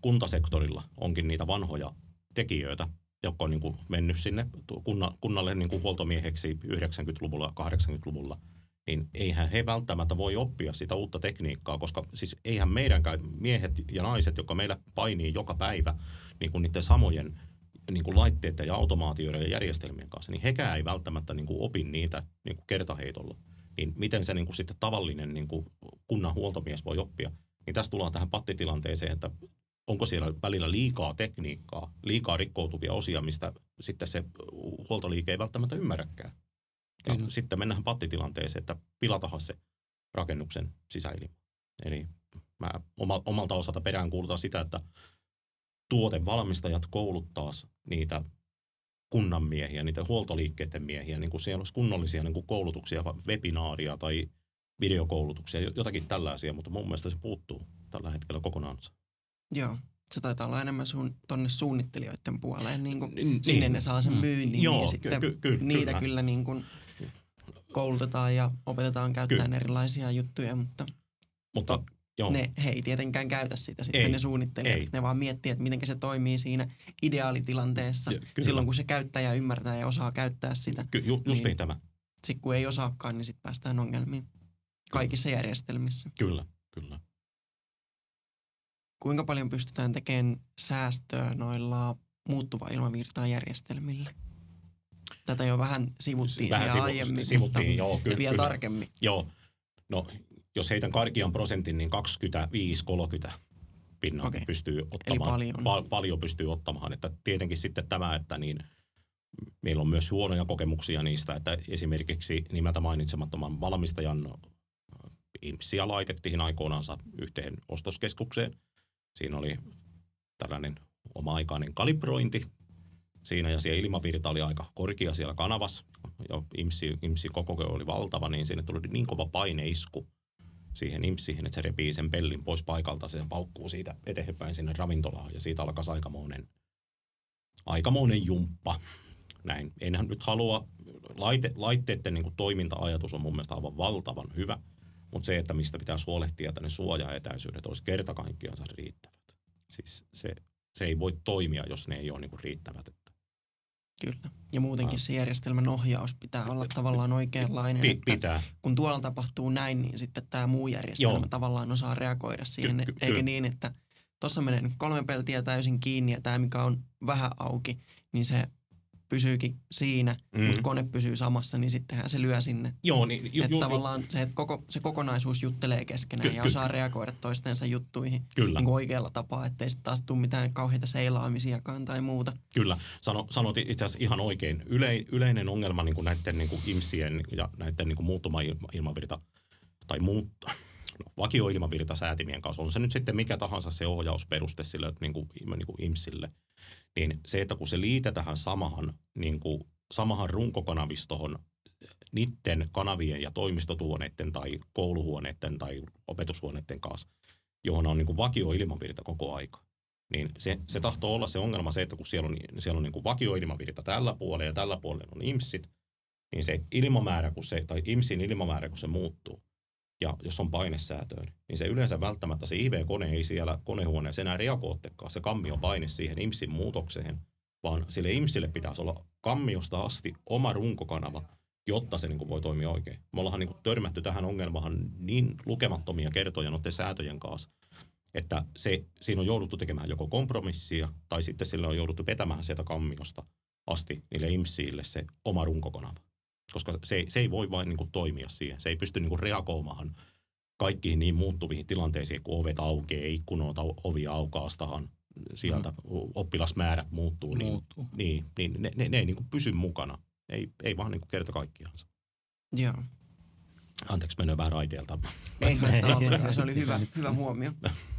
kuntasektorilla onkin niitä vanhoja tekijöitä, jotka on niin kuin mennyt sinne kunna, kunnalle niin kuin huoltomieheksi 90-luvulla, 80-luvulla, niin eihän he välttämättä voi oppia sitä uutta tekniikkaa, koska siis eihän meidänkään miehet ja naiset, jotka meillä painii joka päivä niin kuin niiden samojen niin kuin laitteiden ja automaatioiden ja järjestelmien kanssa, niin hekään ei välttämättä niin kuin opi niitä niin kuin kertaheitolla. Niin miten se niin kuin sitten tavallinen niin kuin kunnan huoltomies voi oppia? Niin tässä tullaan tähän pattitilanteeseen, että onko siellä välillä liikaa tekniikkaa, liikaa rikkoutuvia osia, mistä sitten se huoltoliike ei välttämättä ymmärräkään. Ja Kyllä. sitten mennään pattitilanteeseen, että pilatahan se rakennuksen sisäilma. Eli mä oma- omalta osalta peräänkuulutan sitä, että tuotevalmistajat kouluttaas niitä kunnan miehiä, niitä huoltoliikkeiden miehiä, niin kuin siellä olisi kunnollisia niin kuin koulutuksia, webinaaria tai videokoulutuksia, jotakin tällaisia, mutta mun mielestä se puuttuu tällä hetkellä kokonaan. Joo. Se taitaa olla enemmän suun, tonne suunnittelijoiden puoleen, niin kuin Niin, sinne ne saa sen Mm. myynnin Joo, ja sitten ky- ky- niitä kyllä. kyllä niin kuin koulutetaan ja opetetaan käyttämään Kyllä. erilaisia juttuja, mutta Mutta joo, ne, he ei tietenkään käytä sitä sitten Ei, ne suunnittelijat. ei. Ne vaan miettii, että miten se toimii siinä ideaalitilanteessa, Ja, kyllä. silloin kun se käyttäjä ymmärtää ja osaa käyttää sitä. ky- ju, just niin. niin. tämä. Sitten kun ei osaakaan, niin sitten päästään ongelmiin kaikissa järjestelmissä. Kyllä, kyllä. Kuinka paljon pystytään tekemään säästöä noilla muuttuva ilmavirtaa järjestelmillä? Tätä jo vähän sivuttiin Vähän sivu- aiemmin, sivuttiin, mutta joo, kyllä, vielä kyllä. tarkemmin. Joo, no jos heitän karkian prosentin, niin 25-30 pinnan Okei. pystyy ottamaan. paljon. Pa- paljon pystyy ottamaan. Että tietenkin sitten tämä, että niin meillä on myös huonoja kokemuksia niistä, että esimerkiksi nimeltä mainitsemattoman valmistajan IMSIä laitettiin aikoinansa yhteen ostoskeskukseen. Siinä oli tällainen oma-aikainen kalibrointi siinä ja siellä ilmavirta oli aika korkea siellä kanavassa ja IMSI, IMSI koko oli valtava, niin sinne tuli niin kova paineisku siihen IMSihin, että se repii sen pellin pois paikalta, se paukkuu siitä eteenpäin sinne ravintolaan ja siitä alkaa aikamoinen, aikamoinen jumppa. Näin. Enhän nyt halua laite, laitteiden niin toiminta-ajatus on mun mielestä aivan valtavan hyvä, mutta se, että mistä pitäisi huolehtia, että ne suojaetäisyydet olisi kerta kaikkiaan riittävät. Siis se, se ei voi toimia, jos ne ei ole niin kuin riittävät. Kyllä. Ja muutenkin se järjestelmän ohjaus pitää olla tavallaan oikeanlainen. Pi- että pitää. kun tuolla tapahtuu näin, niin sitten tämä muu järjestelmä Joo. tavallaan osaa reagoida siihen. Ky- ky- eikä niin, että tuossa menee nyt kolme peltiä täysin kiinni ja tämä, mikä on vähän auki, niin se pysyykin siinä, Mm. mm. mutta kone pysyy samassa, niin sittenhän se lyö sinne. Joo, niin, ju, Että ju, ju, tavallaan se, että koko, se kokonaisuus juttelee keskenään Ky- ja ky- osaa reagoida toistensa juttuihin kyllä. niin kuin oikealla tapaa, ettei sitten taas tule mitään kauheita seilaamisiakaan tai muuta. Kyllä, Sano, sanot itse asiassa ihan oikein. Yle, yleinen ongelma niin kuin näiden niin kuin IMSien ja näiden niin kuin muuttuma ilma, ilmavirta tai muut, no, vakioilmavirta säätimien kanssa, on se nyt sitten mikä tahansa se ohjausperuste sille niin kuin, niin kuin IMSille, niin se, että kun se liitetään samahan, niin kuin, samahan runkokanavistohon niiden kanavien ja toimistotuoneiden tai kouluhuoneiden tai opetushuoneiden kanssa, johon on niin kuin vakioilmavirta koko aika niin se, se tahtoo olla se ongelma se, että kun siellä on, siellä on niin kuin vakioilmavirta tällä puolella ja tällä puolella on IMSit, niin se ilmamäärä, kun se, tai IMSin ilmamäärä, kun se muuttuu, ja jos on painesäätöön, niin se yleensä välttämättä se IV-kone ei siellä konehuoneessa enää reagoittekaan se kammion paine siihen IMSin muutokseen, vaan sille IMSille pitäisi olla kammiosta asti oma runkokanava, jotta se niin kuin voi toimia oikein. Me ollaan niin kuin törmätty tähän ongelmaan niin lukemattomia kertoja noiden säätöjen kanssa, että se, siinä on jouduttu tekemään joko kompromissia tai sitten sille on jouduttu vetämään sieltä kammiosta asti niille imsiille se oma runkokanava. Koska se, se ei voi vain niin kuin toimia siihen. Se ei pysty niin kuin reagoimaan kaikkiin niin muuttuviin tilanteisiin, kun ovet aukeaa, ikkunoita ovi aukaastahan, sieltä mm. oppilasmäärät muuttuu. Niin, Muuttuu. niin, niin ne, ne, ne ei niin kuin pysy mukana. Ei, ei vaan niin kuin kerta kaikkiaan. Joo. Anteeksi, menee vähän raiteelta. Ei haittaa [laughs] se oli hyvä, hyvä huomio. [laughs]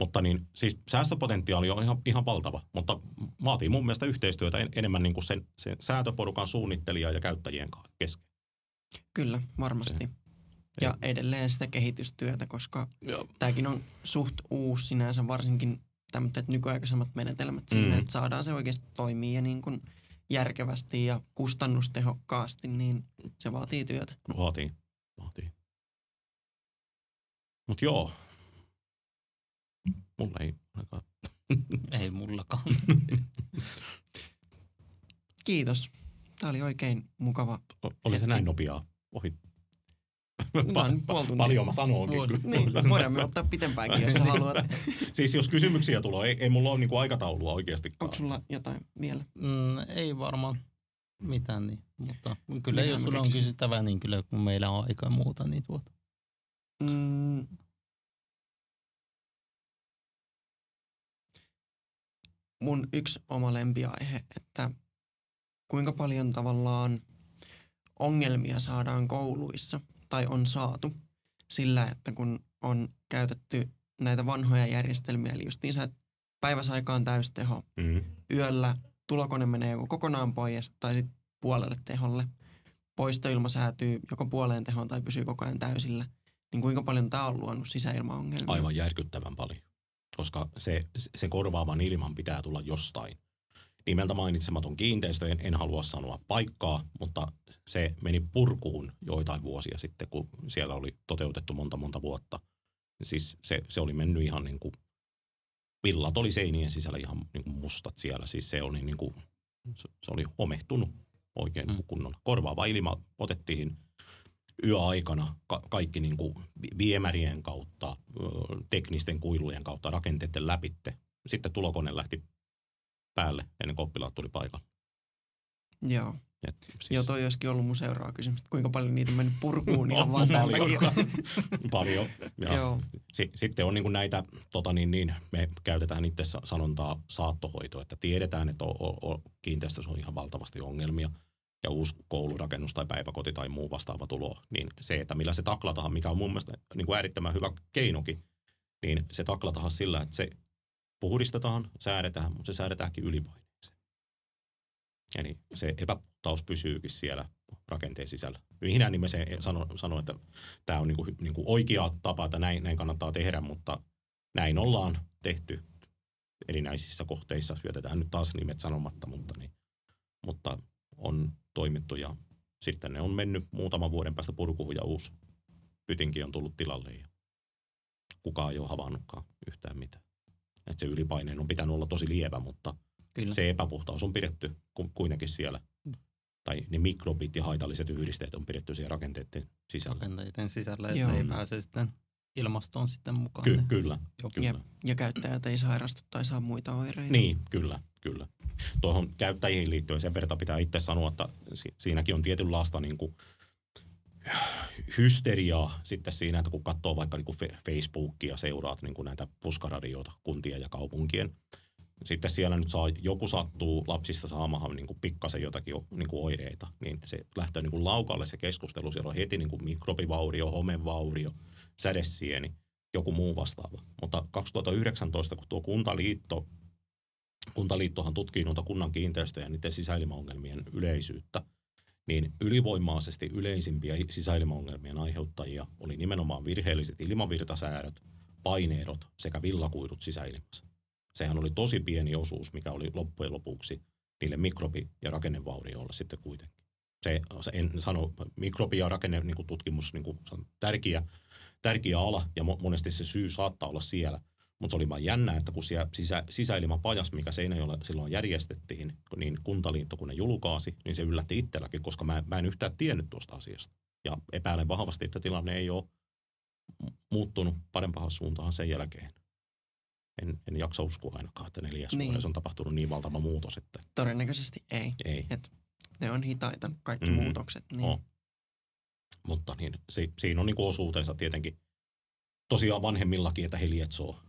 Mutta niin, siis säästöpotentiaali on ihan, ihan valtava, mutta vaatii mun mielestä yhteistyötä en, enemmän niin kuin sen, sen säätöporukan suunnittelija ja käyttäjien kanssa kesken. Kyllä, varmasti. Ja edelleen sitä kehitystyötä, koska Joo. tämäkin on suht uusi sinänsä, varsinkin tämmöiset nykyaikaisemmat menetelmät siinä, Mm. että saadaan se oikeasti toimia ja niin kuin järkevästi ja kustannustehokkaasti, niin se vaatii työtä. Vaatii, vaatii. Mutta joo, mulla ei ainakaan. Ei mullakaan. [laughs] Kiitos. Tämä oli oikein mukava. O- Oli se Hetki. näin nopeaa ohi. Noin puoli tuntia. Paljon mä sanoinkin. Puoli- kyllä. Niin, voidaan me ottaa pitempäänkin, jos sä haluat. [laughs] Siis jos kysymyksiä tulee, ei, ei mulla ole niinku aikataulua oikeasti. Onko sulla jotain vielä? Mm, ei varmaan mitään niin, mutta kyllä Minä jos sulla on kysyttävää, niin kyllä kun meillä on aikaa ja muuta, niin tuota. Mm. Mun yksi oma lempiaihe, että kuinka paljon tavallaan ongelmia saadaan kouluissa tai on saatu sillä, että kun on käytetty näitä vanhoja järjestelmiä, eli just niin että päiväsaikaan täysteho, Mm. yöllä tulokone menee joko kokonaan pois tai sitten puolelle teholle. Poistoilma säätyy joko puoleen tehoon tai pysyy koko ajan täysillä. Niin kuinka paljon tämä on luonut sisäilmaongelmia? Aivan järkyttävän paljon, koska se, se korvaavan ilman pitää tulla jostain. Nimeltä mainitsematon kiinteistö, en, en halua sanoa paikkaa, mutta se meni purkuun joitain vuosia sitten, kun siellä oli toteutettu monta monta vuotta. Siis se, se oli mennyt ihan niin kuin, villat oli seinien sisällä ihan niin kuin mustat siellä. Siis se oli, niin kuin, se, se oli homehtunut oikein Mm. mm. kunnolla. Korvaava ilma otettiin yöaikana ka- kaikki niin kuin vi- viemärien kautta, teknisten kuilujen kautta, rakenteiden läpitte. Sitten tulokone lähti päälle ennen kuin oppilaat tuli paikalle. Joo. Et siis Joo, toi olisikin ollut mun seuraava kysymys, kuinka paljon niitä on mennyt purkuun [laughs] ihan vaan paljon. [laughs] paljon. Ja Joo. si- sitten on niin kuin näitä, tota niin, niin, me käytetään itse sa- sanontaa saattohoito, että tiedetään, että o- o- kiinteistössä on ihan valtavasti ongelmia ja uusi koulurakennus tai päiväkoti tai muu vastaava tulo, niin se, että millä se taklataan, mikä on mun mielestä niin kuin äärittömän hyvä keinokin, niin se taklataan sillä, että se puhdistetaan, säädetään, mutta se säädetäänkin ylipaineeseen. Eli se epäpuhtaus pysyykin siellä rakenteen sisällä. Minä nimeseen sano, sano että tämä on niinku, niinku oikea tapa, että näin, näin kannattaa tehdä, mutta näin ollaan tehty erinäisissä kohteissa. Jätetään nyt taas nimet sanomatta, mutta, niin, mutta on toimittu ja sitten ne on mennyt muutaman vuoden päästä purkuun ja uusi pytinki on tullut tilalle ja kukaan ei ole havainnutkaan yhtään mitään. Et se ylipaineen on pitänyt olla tosi lievä, mutta Kyllä. se epäpuhtaus on pidetty ku- kuitenkin siellä. Tai ne mikrobit ja haitalliset yhdisteet on pidetty siellä rakenteiden sisällä. rakenteiden sisällä, että Joo. ei pääse sitten ilmastoon sitten mukaan. Ky- kyllä, Joo. kyllä. Jep. Ja käyttäjät ei sairastu tai saa muita oireita. Niin, kyllä, kyllä. Tuohon käyttäjiin liittyen sen verran pitää itse sanoa, että si- siinäkin on tietynlaista niin kuin hysteriaa sitten siinä, että kun katsoo vaikka niin kuin Facebookia, seuraat niin kuin näitä puskaradioita kuntien ja kaupunkien. Sitten siellä nyt saa, joku sattuu lapsista saamahan niin kuin pikkasen jotakin niin kuin oireita, niin se lähtee niin kuin laukalle se keskustelu. Siellä on heti niin kuin mikrobivaurio, homevaurio, sädesieni, joku muu vastaava. Mutta 2019, kun tuo kuntaliitto Kuntaliittohan tutkii noita kunnan kiinteistöjä ja niiden sisäilmaongelmien yleisyyttä, niin ylivoimaisesti yleisimpiä sisäilmaongelmien aiheuttajia oli nimenomaan virheelliset ilmavirtasäädöt, paineerot sekä villakuidut sisäilmassa. Sehän oli tosi pieni osuus, mikä oli loppujen lopuksi niille mikrobi- ja rakennevaurioille sitten kuitenkin. Se, se en sano, mikrobi- ja rakenne niin tutkimus niin on tärkeä, tärkeä ala ja mo- monesti se syy saattaa olla siellä, mutta se oli vaan jännä, että kun siellä sisä, sisäilmapajas, mikä Seinäjoella silloin järjestettiin, niin kuntaliitto kun ne julkaasi, niin se yllätti itselläkin, koska mä, mä en yhtään tiennyt tuosta asiasta. Ja epäilen vahvasti, että tilanne ei ole muuttunut parempaan suuntaan sen jälkeen. En, en jaksa uskoa ainakaan, että neljäs Niin. vuodessa on tapahtunut niin valtava muutos, että Todennäköisesti ei. ei. Ne on hitaita kaikki Mhm. muutokset. Niin. On. Mutta niin, si, siinä on niin osuutensa tietenkin tosiaan vanhemmillakin, että he lietsoo,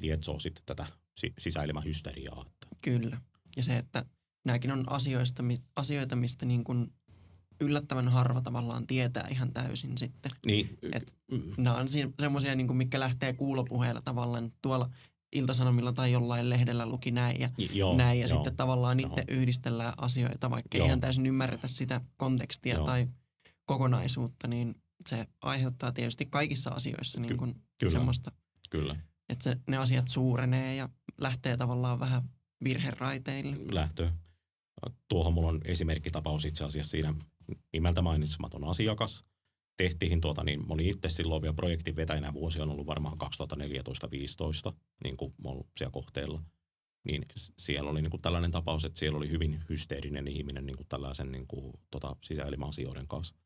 lietsoo sitten tätä si, sisäilmähysteriaa. Kyllä. Ja se, että nämäkin on asioista, asioita, mistä niin kuin yllättävän harva tavallaan tietää ihan täysin sitten. niin, Et- mm, Nämä on si- semmoisia, niin kuin, mikä lähtee kuulopuheella tavallaan tuolla Iltasanomilla tai jollain lehdellä luki näin ja joo, näin. Ja joo. sitten tavallaan Joo. itse yhdistellään asioita, vaikka ei Joo. ihan täysin ymmärretä sitä kontekstia Joo. tai kokonaisuutta, niin se aiheuttaa tietysti kaikissa asioissa niin kuin Kyllä, semmoista, kyllä. Että se, ne asiat suurenee ja lähtee tavallaan vähän virheraiteille. lähtö. Tuohon mulla on esimerkkitapaus itse asiassa siinä nimeltä mainitsematon asiakas. Tehtiin tuota, niin mä olin itse silloin vielä projektin vetäjänä, vuosi on ollut varmaan 2014-2015, niin kuin ollut siellä kohteella. Niin siellä oli niin kuin tällainen tapaus, että siellä oli hyvin hysteerinen ihminen niin kuin tällaisen niin kuin, tota, sisäilma-asioiden kanssa.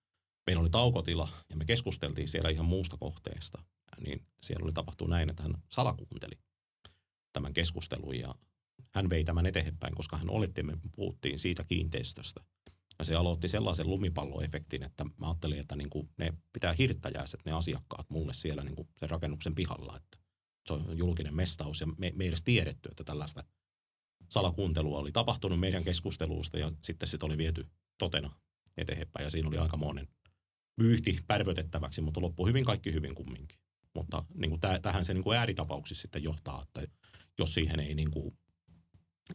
Meillä oli taukotila ja me keskusteltiin siellä ihan muusta kohteesta. Niin siellä oli tapahtunut näin, että hän salakuunteli tämän keskustelun ja hän vei tämän eteenpäin, koska hän oletti, että me puhuttiin siitä kiinteistöstä. Ja se aloitti sellaisen lumipalloefektin, että mä ajattelin, että niin kuin ne pitää hirttäjäiset ne asiakkaat mulle siellä niin kuin sen rakennuksen pihalla. Että se on julkinen mestaus ja me, me ei edes tiedetty, että tällaista salakuuntelua oli tapahtunut meidän keskustelusta ja sitten se oli viety totena eteenpäin ja siinä oli aikamoinen vyyhti pärvötettäväksi, mutta loppui hyvin kaikki hyvin kumminkin. Mutta niin kuin täh, tähän se niin kuin ääritapauksissa sitten johtaa, että jos siihen ei niin kuin,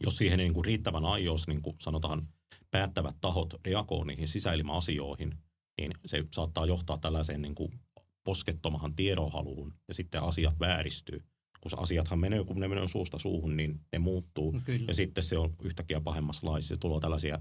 jos siihen ei niin kuin riittävän ajoissa, niin kuin sanotaan, päättävät tahot reagoi niihin sisäilma-asioihin, niin se saattaa johtaa tällaiseen niin kuin poskettomahan tiedonhaluun ja sitten asiat vääristyy. Kun asiathan menee, kun ne menee suusta suuhun, niin ne muuttuu. Kyllä. Ja sitten se on yhtäkkiä pahemmassa laissa. Se tulee tällaisia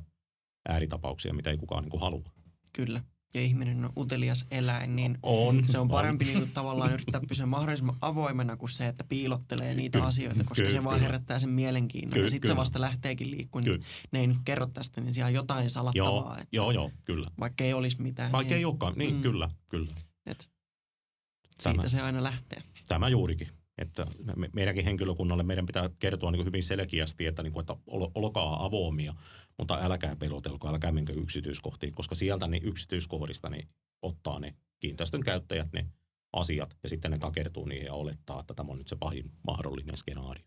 ääritapauksia, mitä ei kukaan niin kuin halua. Kyllä. Ja ihminen on utelias eläin, niin On. se on parempi niin kuin, tavallaan yrittää pysyä mahdollisimman avoimena kuin se, että piilottelee niitä Kyllä, asioita, koska kyllä, se vaan herättää sen mielenkiinnon. Kyllä, ja sitten se vasta lähteekin liikkuun. Niin ne ei nyt kerro tästä, niin siellä on jotain salattavaa. Joo, että joo, joo, kyllä. Vaikka ei olisi mitään. Vaikka niin, ei olekaan, niin Mm. kyllä, kyllä. Et Tämä. siitä se aina lähtee. Tämä juurikin. Että me, meidänkin henkilökunnalle meidän pitää kertoa niin hyvin selkeästi, että, niin kuin, että ol, olkaa avoimia, mutta älkää pelotelko, älkää menkö yksityiskohtiin, koska sieltä niin yksityiskohdista niin ottaa ne kiinteistön käyttäjät ne asiat ja sitten ne takertuu niihin ja olettaa, että tämä on nyt se pahin mahdollinen skenaario.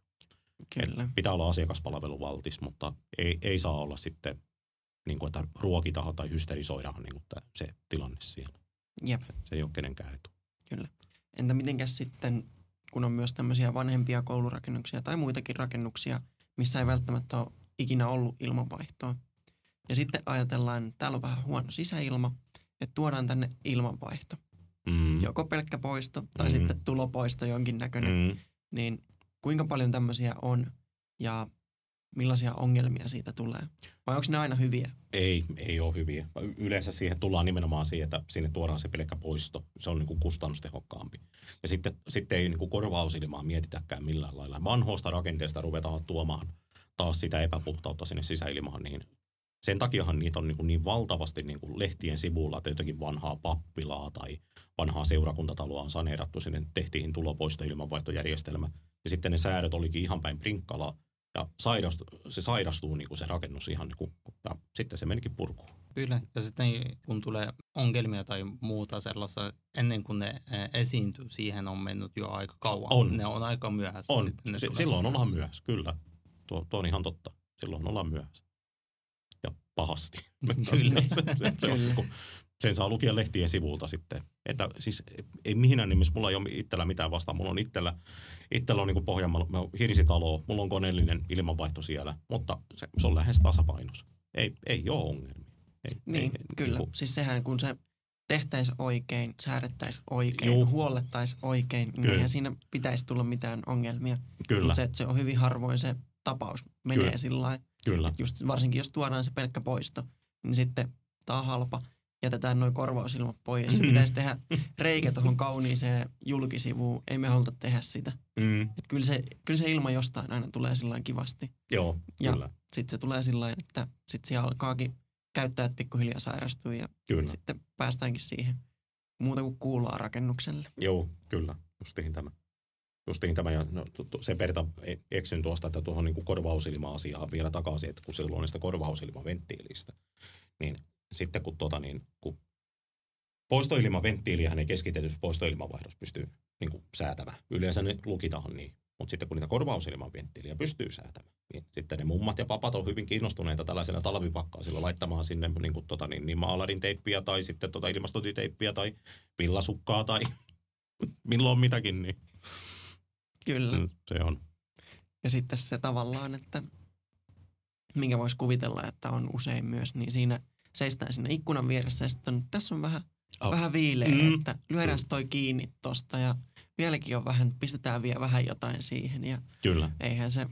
Kyllä. Et pitää olla asiakaspalveluvaltis, mutta ei, ei saa olla sitten, niin kuin, että ruokitaan tai hysterisoidaan niin kuin tämä, se tilanne siellä. Jep. Se ei ole kenenkään etu. Entä mitenkäs sitten, kun on myös tämmöisiä vanhempia koulurakennuksia tai muitakin rakennuksia, missä ei välttämättä ole ikinä ollut ilmanvaihtoa. Ja sitten ajatellaan, että täällä on vähän huono sisäilma, että tuodaan tänne ilmanvaihto. Mm. Joko pelkkä poisto tai Mm. sitten tulopoisto jonkinnäköinen. Mm. Niin kuinka paljon tämmöisiä on ja millaisia ongelmia siitä tulee? Vai onko ne aina hyviä? Ei, ei ole hyviä. Yleensä siihen tullaan nimenomaan siihen, että sinne tuodaan se pelkkä poisto. Se on niin kuin kustannustehokkaampi. Ja sitten, sitten ei niin kuin korvausilmaa mietitäkään millään lailla. Vanhoista rakenteesta ruvetaan tuomaan taas sitä epäpuhtautta sinne sisäilmaan, niin sen takiahan niitä on niin, kuin niin valtavasti niin kuin lehtien sivulla, että jotenkin vanhaa pappilaa tai vanhaa seurakuntataloa on saneerattu, sinne tehtiin tulopoisto ilmanvaihtojärjestelmä. Ja sitten ne säädöt olikin ihan päin prinkkalaa. Ja sairastu, se sairastuu niin kuin se rakennus ihan niin kuin, ja sitten se menikin purkuun. Kyllä, ja sitten kun tulee ongelmia tai muuta sellaista, ennen kuin ne esiintyy, siihen on mennyt jo aika kauan. On. Ne on aika myöhässä. On, sitten S- silloin ollaan myöhässä, kyllä. Tuo, tuo on ihan totta. Silloin ollaan myöhässä. Ja pahasti. [laughs] Kyllä. se, [laughs] se, se on, kun sen saa lukea lehtien sivulta sitten. Että siis ei mihinä nimessä, mulla ei ole itsellä mitään vastaan. Mulla on itsellä, itsellä on niin Pohjanmaalla, hirsitalo, mulla on koneellinen ilmanvaihto siellä, mutta se, se on lähes tasapainos. Ei, ei ole ongelmia. Ei, Niin, ei, kyllä. niinku- Siis sehän, kun se tehtäisiin oikein, säädettäisiin oikein, Juu. huollettaisiin oikein, niin eihän siinä pitäisi tulla mitään ongelmia. Kyllä, Mutta se, että se on hyvin harvoin se tapaus menee Kyllä. sillä lailla. kyllä. Just varsinkin jos tuodaan se pelkkä poisto, niin sitten tämä on halpa. Jätetään noin korvausilmat pois. Mm. Pitäisi tehdä reikä tuohon kauniiseen julkisivuun. Ei me haluta tehdä sitä. Mm, Et kyllä, se, kyllä se ilma jostain aina tulee sillä kivasti. joo, Ja- kyllä. Sitten se tulee sillä että sitten siellä alkaakin käyttäjät pikkuhiljaa sairastua ja Kyllä. sitten päästäänkin siihen muuta kuin kuulaa rakennukselle. Joo, kyllä. Justiin tämä. Justiin tämä. Ja no, se Perta e- eksyn tuosta, että tuohon niin korvausilma-asiaan vielä takaisin, että kun silloin on niistä korvausilmaventtiilistä, niin sitten kun, tota, niin, kun poistoilmaventtiiliähän ei keskitetyssä poistoilmavaihdossa pysty niin kuin, säätämään. Yleensä ne lukitaan niin. Mutta sitten kun niitä korvausilmaventtiiliä pystyy säätämään, niin sitten ne mummat ja papat on hyvin kiinnostuneita tällaisena talvipakkaasilla laittamaan sinne niin, kuin, tota, niin, niin maalarin teippiä tai sitten tota ilmastointiteippiä tai villasukkaa tai [laughs] milloin mitäkin, niin Kyllä. mm, se on. Ja sitten se tavallaan, että minkä voisi kuvitella, että on usein myös, niin siinä seistään sinne ikkunan vieressä ja sitten on, tässä on vähän, Oh. vähän viileä, Mm. että lyödään toi kiinni tosta ja vieläkin on vähän, pistetään vielä vähän jotain siihen ja Kyllä. eihän se,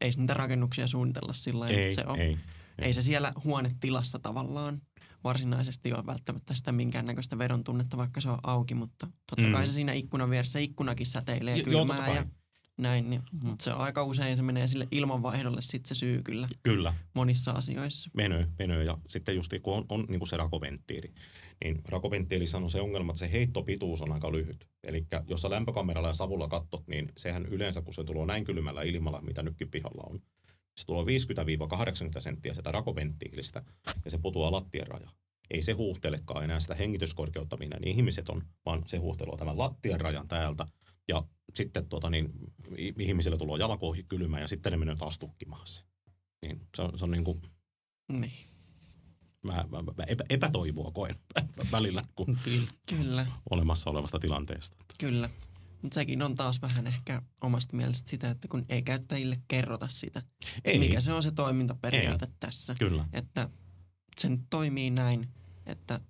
ei se niitä rakennuksia suunnitella sillä Ei, että se on. ei. Ei se siellä huonetilassa tavallaan varsinaisesti ole välttämättä sitä minkäännäköistä vedon tunnetta, vaikka se on auki, mutta totta Mm. kai se siinä ikkunan vieressä ikkunakin säteilee Jo- joo, kylmää kai. ja näin. Niin, Mhm. mutta se aika usein se menee sille ilmanvaihdolle sit se syy kyllä Kyllä, monissa asioissa. menee, menee. Ja sitten just kun on, on niin kuin se rakoventtiili, niin rakoventtiilissä on se ongelma, että se heittopituus on aika lyhyt. Eli jos sä lämpökameralla ja savulla katsot, niin sehän yleensä, kun se tulee näin kylmällä ilmalla, mitä nytkin pihalla on, se tulee 50-80 senttiä sitä rakoventtiilistä ja se putoaa lattian raja. Ei se huuhtelekaan enää sitä hengityskorkeutta, minä niin ihmiset on, vaan se huuhteloo tämän lattian rajan täältä. Ja sitten tuota, niin, ihmisille tulee jalkoihin kylmä ja sitten ne menee taas tukkimaan se. Niin, se on, se on niin kuin, Niin, mä, mä, mä epä, epätoivoa koen [laughs] välillä kun Kyllä. olemassa olevasta tilanteesta. kyllä. Mutta sekin on taas vähän ehkä omasta mielestä sitä, että kun ei käyttäjille kerrota sitä, Ei, mikä se on se toimintaperiaate tässä. kyllä, Että se nyt toimii näin, että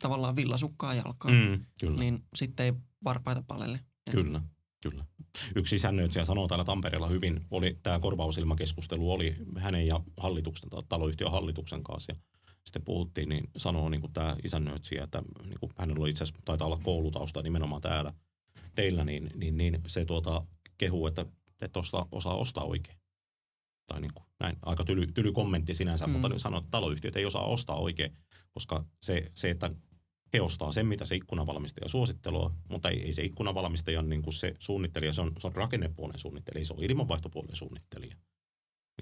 tavallaan villasukkaa jalkaan. mm, kyllä, niin. sitten ei varpaita palelle. Kyllä, kyllä. Yksi isännöitsijä sanoo täällä Tampereella hyvin, oli tämä korvausilmakeskustelu oli hänen ja hallituksen, tai taloyhtiön hallituksen kanssa. Ja sitten puhuttiin, niin sanoo niin kuin tämä isännöitsijä, että niin kuin hänellä oli itse asiassa, taitaa olla koulutausta nimenomaan täällä teillä, niin, niin, niin se tuota, kehuu, että et osta, osaa ostaa oikein. Tai niin kuin, näin, aika tyly, tyly kommentti sinänsä, mm. mutta niin sanoo, että taloyhtiöt ei osaa ostaa oikein, koska se, se että he ostaa sen, mitä se ikkunavalmistaja suosittelua, mutta ei, ei se ikkunavalmistajan niin kuin se suunnittelija, se on, se on rakennepuolen suunnittelija, se on ilmanvaihtopuolen suunnittelija.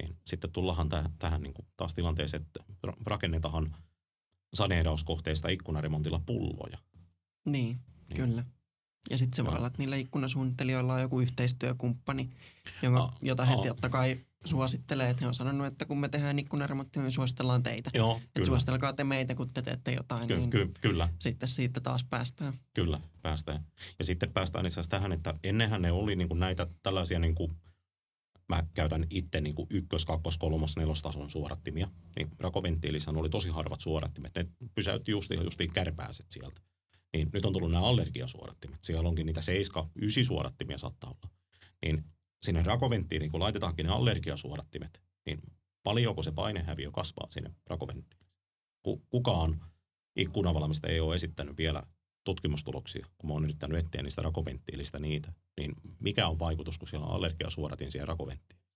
Niin sitten tullahan täh, tähän niin kuin taas tilanteeseen, että ra- rakennetahan saneerauskohteista ikkunaremontilla pulloja. Niin, Niin. kyllä. Ja sitten se voi olla, että niillä ikkunasuunnittelijoilla on joku yhteistyökumppani, jonka, Ah, jota he ah. totta kai suosittelee. Että he on sanonut, että kun me tehdään ikkunaremonttia, me suositellaan teitä. Joo, Että kyllä. suositelkaa te meitä, kun te teette jotain, Ky- niin ky- kyllä, sitten siitä taas päästään. kyllä, päästään. Ja sitten päästään itse asiassa tähän, että ennenhän ne oli niin kuin näitä tällaisia, niin kuin, mä käytän itse niin kuin ykkös, kakkos, kolmos, nelostason suorattimia. Niin rakoventtiilissähän oli tosi harvat suorattimet. Ne pysäytti justiin, justiin kärpääset sieltä. Niin nyt on tullut nämä allergiasuorattimet. Siellä onkin niitä 7, 9 suorattimia saattaa olla. Niin sinne rakoventtiiliin, kun laitetaankin ne allergiasuodattimet, niin paljonko se painehäviö kasvaa sinne rakoventtiiliin? Kukaan ikkunavalmista ei ole esittänyt vielä tutkimustuloksia, kun mä oon yrittänyt etsiä niistä rakoventtiilistä niitä, niin mikä on vaikutus, kun siellä on allergiasuodatin siellä rakoventtiiliin?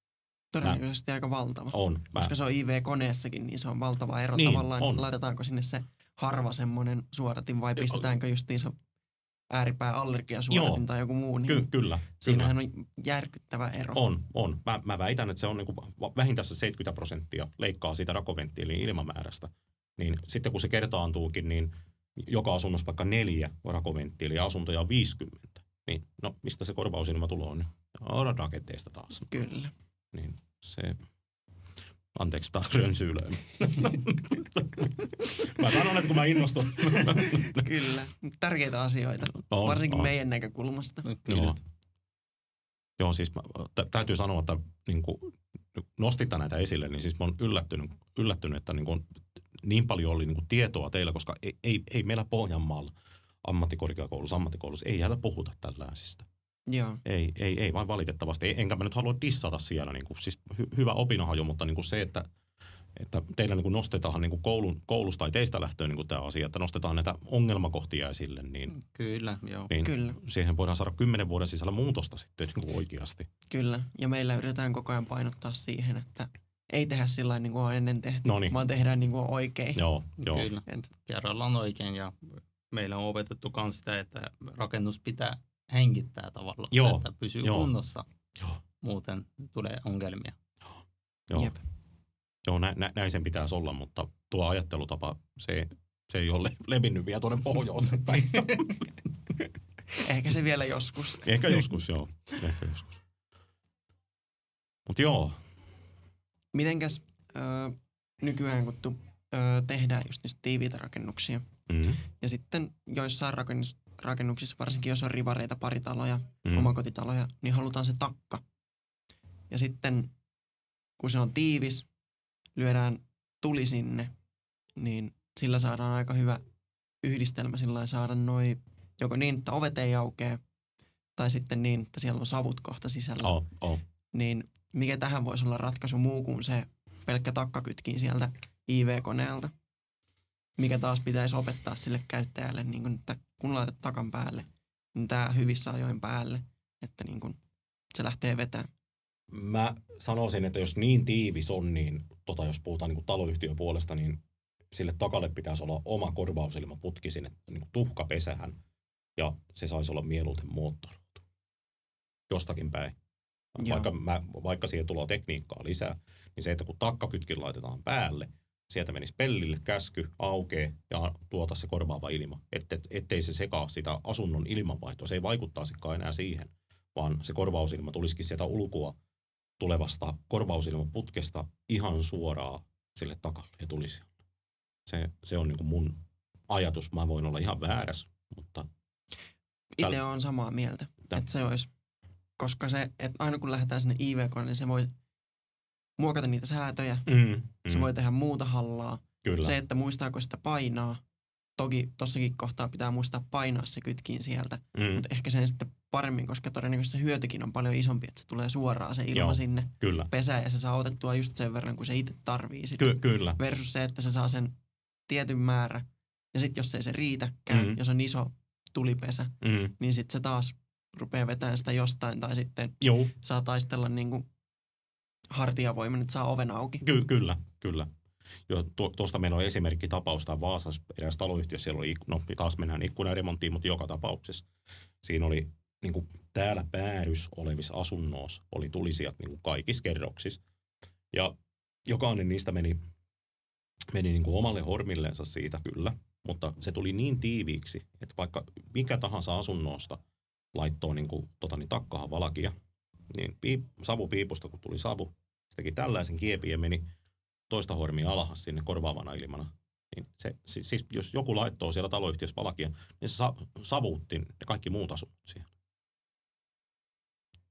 Todennäköisesti mä, aika valtava. On. Koska mä, se on IV-koneessakin, niin se on valtava ero niin, tavallaan. On. Laitetaanko sinne se harva semmoinen suodatin vai pistetäänkö justiinsa ääripää allergiasuodatin tai joku muu. Niin Ky- kyllä. Siinähän kyllä. on järkyttävä ero. On, on. Mä, mä väitän, että se on niinku vähintään se 70 prosenttia leikkaa siitä rakoventtiilin ilmamäärästä. Niin sitten kun se kertaantuukin, niin joka asunnossa vaikka neljä rakoventtiiliä ja asuntoja on 50. Niin no, mistä se korvausilma tulee? Niin rakenteesta taas. Kyllä. Niin se, anteeksi taas rönsyylöön. [laughs] mä sanon, että kun mä innostun. [laughs] Kyllä, tärkeitä asioita, on, varsinkin on. meidän näkökulmasta. Joo. Joo, siis mä, tä, täytyy sanoa, että niin kuin, nostitte näitä esille, niin siis mä oon yllättynyt, yllättynyt että niin, kuin, niin paljon oli niin kuin tietoa teillä, koska ei, ei, ei meillä Pohjanmaalla ammattikorkeakoulussa, ammattikoulussa, ei jäädä puhuta tällaisista. Joo. Ei, ei, ei vain valitettavasti. Enkä mä nyt halua dissata siellä. Niin kuin, siis hy, hyvä opinahaju, mutta niin kuin se, että, että teillä niin kuin nostetaan niin kuin koulun, koulusta tai teistä lähtöön niin kuin tämä asia, että nostetaan näitä ongelmakohtia esille, niin, Kyllä, joo. niin Kyllä. siihen voidaan saada kymmenen vuoden sisällä muutosta sitten niin kuin oikeasti. Kyllä, ja meillä yritetään koko ajan painottaa siihen, että ei tehdä sillä niin kuin on ennen tehty, Noniin. vaan tehdään niin kuin oikein. Joo, joo. Kyllä, Et, kerrallaan oikein ja meillä on opetettu myös sitä, että rakennus pitää hengittää tavallaan, Joo, että pysyy joo. kunnossa. Joo. Muuten tulee ongelmia. Joo, Jep. joo nä, nä, näin sen pitäisi olla, mutta tuo ajattelutapa, se, se ei ole levinnyt vielä tuonne pohjoiseen päin. Ehkä se vielä joskus. Ehkä joskus, joo. Ehkä joskus. Mutta joo, Mitenkäs ö, nykyään, kun tu, ö, tehdään just niistä tiiviitä rakennuksia, mm, ja sitten joissain rakennus, rakennuksissa, varsinkin jos on rivareita, paritaloja, mm, mm. omakotitaloja, niin halutaan se takka. Ja sitten kun se on tiivis, lyödään tuli sinne, niin sillä saadaan aika hyvä yhdistelmä sillä saada noi, joko niin, että ovet ei aukea, tai sitten niin, että siellä on savut kohta sisällä. oh, oh. Niin mikä tähän voisi olla ratkaisu muu kuin se pelkkä takkakytkin sieltä IV-koneelta? Mikä taas pitäisi opettaa sille käyttäjälle, niin kun, että kun laitat takan päälle, niin tämä hyvissä ajoin päälle, että niin kun se lähtee vetämään. Mä sanoisin, että jos niin tiivis on, niin tota, jos puhutaan niin taloyhtiön puolesta, niin sille takalle pitäisi olla oma korvausilmaputki sinne niin tuhkapesähän. Ja se saisi olla mieluiten moottoroitu. Jostakin päin. Joo. Vaikka, mä, vaikka siihen tulee tekniikkaa lisää, niin se, että kun takkakytkin laitetaan päälle, sieltä menisi pellille käsky, aukee ja tuota se korvaava ilma. Ette, ettei se sekaa sitä asunnon ilmanvaihtoa. Se ei vaikuttaisikaan enää siihen, vaan se korvausilma tulisikin sieltä ulkoa tulevasta korvausilmaputkesta ihan suoraan sille takalle ja tulisi. Se, se on niin kuin mun ajatus. Mä voin olla ihan väärässä, mutta Itse on samaa mieltä, Tä- että se olisi, koska se, että aina kun lähdetään sinne iv niin se voi muokata niitä säätöjä, mm, mm, se voi tehdä muuta hallaa. kyllä. Se, että muistaako sitä painaa, toki tossakin kohtaa pitää muistaa painaa se kytkiin sieltä, mm, mutta ehkä sen sitten paremmin, koska todennäköisesti se hyötykin on paljon isompi, että se tulee suoraan se ilma Joo. sinne kyllä. pesään ja se saa otettua just sen verran, kun se itse tarvii sitä. Ky- kyllä. Versus se, että se saa sen tietyn määrä ja sitten jos ei se riitäkään, Mm. jos on iso tulipesä, Mm, niin sitten se taas rupeaa vetämään sitä jostain tai sitten joo, saa taistella niin kuin hartiavoimin, että saa oven auki. ky- kyllä, kyllä. Jo, tu- tuosta meillä on esimerkki tapaus tämä Vaasassa eräs taloyhtiössä, siellä oli, no taas mennään ikkunaremonttiin, mutta joka tapauksessa. Siinä oli niin kuin täällä päädys olevissa asunnoissa oli tulisijat niin kuin kaikissa kerroksissa. Ja jokainen niistä meni, meni niin kuin omalle hormilleensa siitä kyllä, mutta se tuli niin tiiviiksi, että vaikka mikä tahansa asunnosta laittoi niin kuin, tota, niin takkahan valakia, niin piip, savupiipusta kun tuli savu, se teki tällaisen kiepin ja meni toista hormia alhas sinne korvaavana ilmana. Niin se, siis, siis jos joku laittoo siellä taloyhtiössä valakia, niin se sa, savuutti ne kaikki muut asunnot siellä.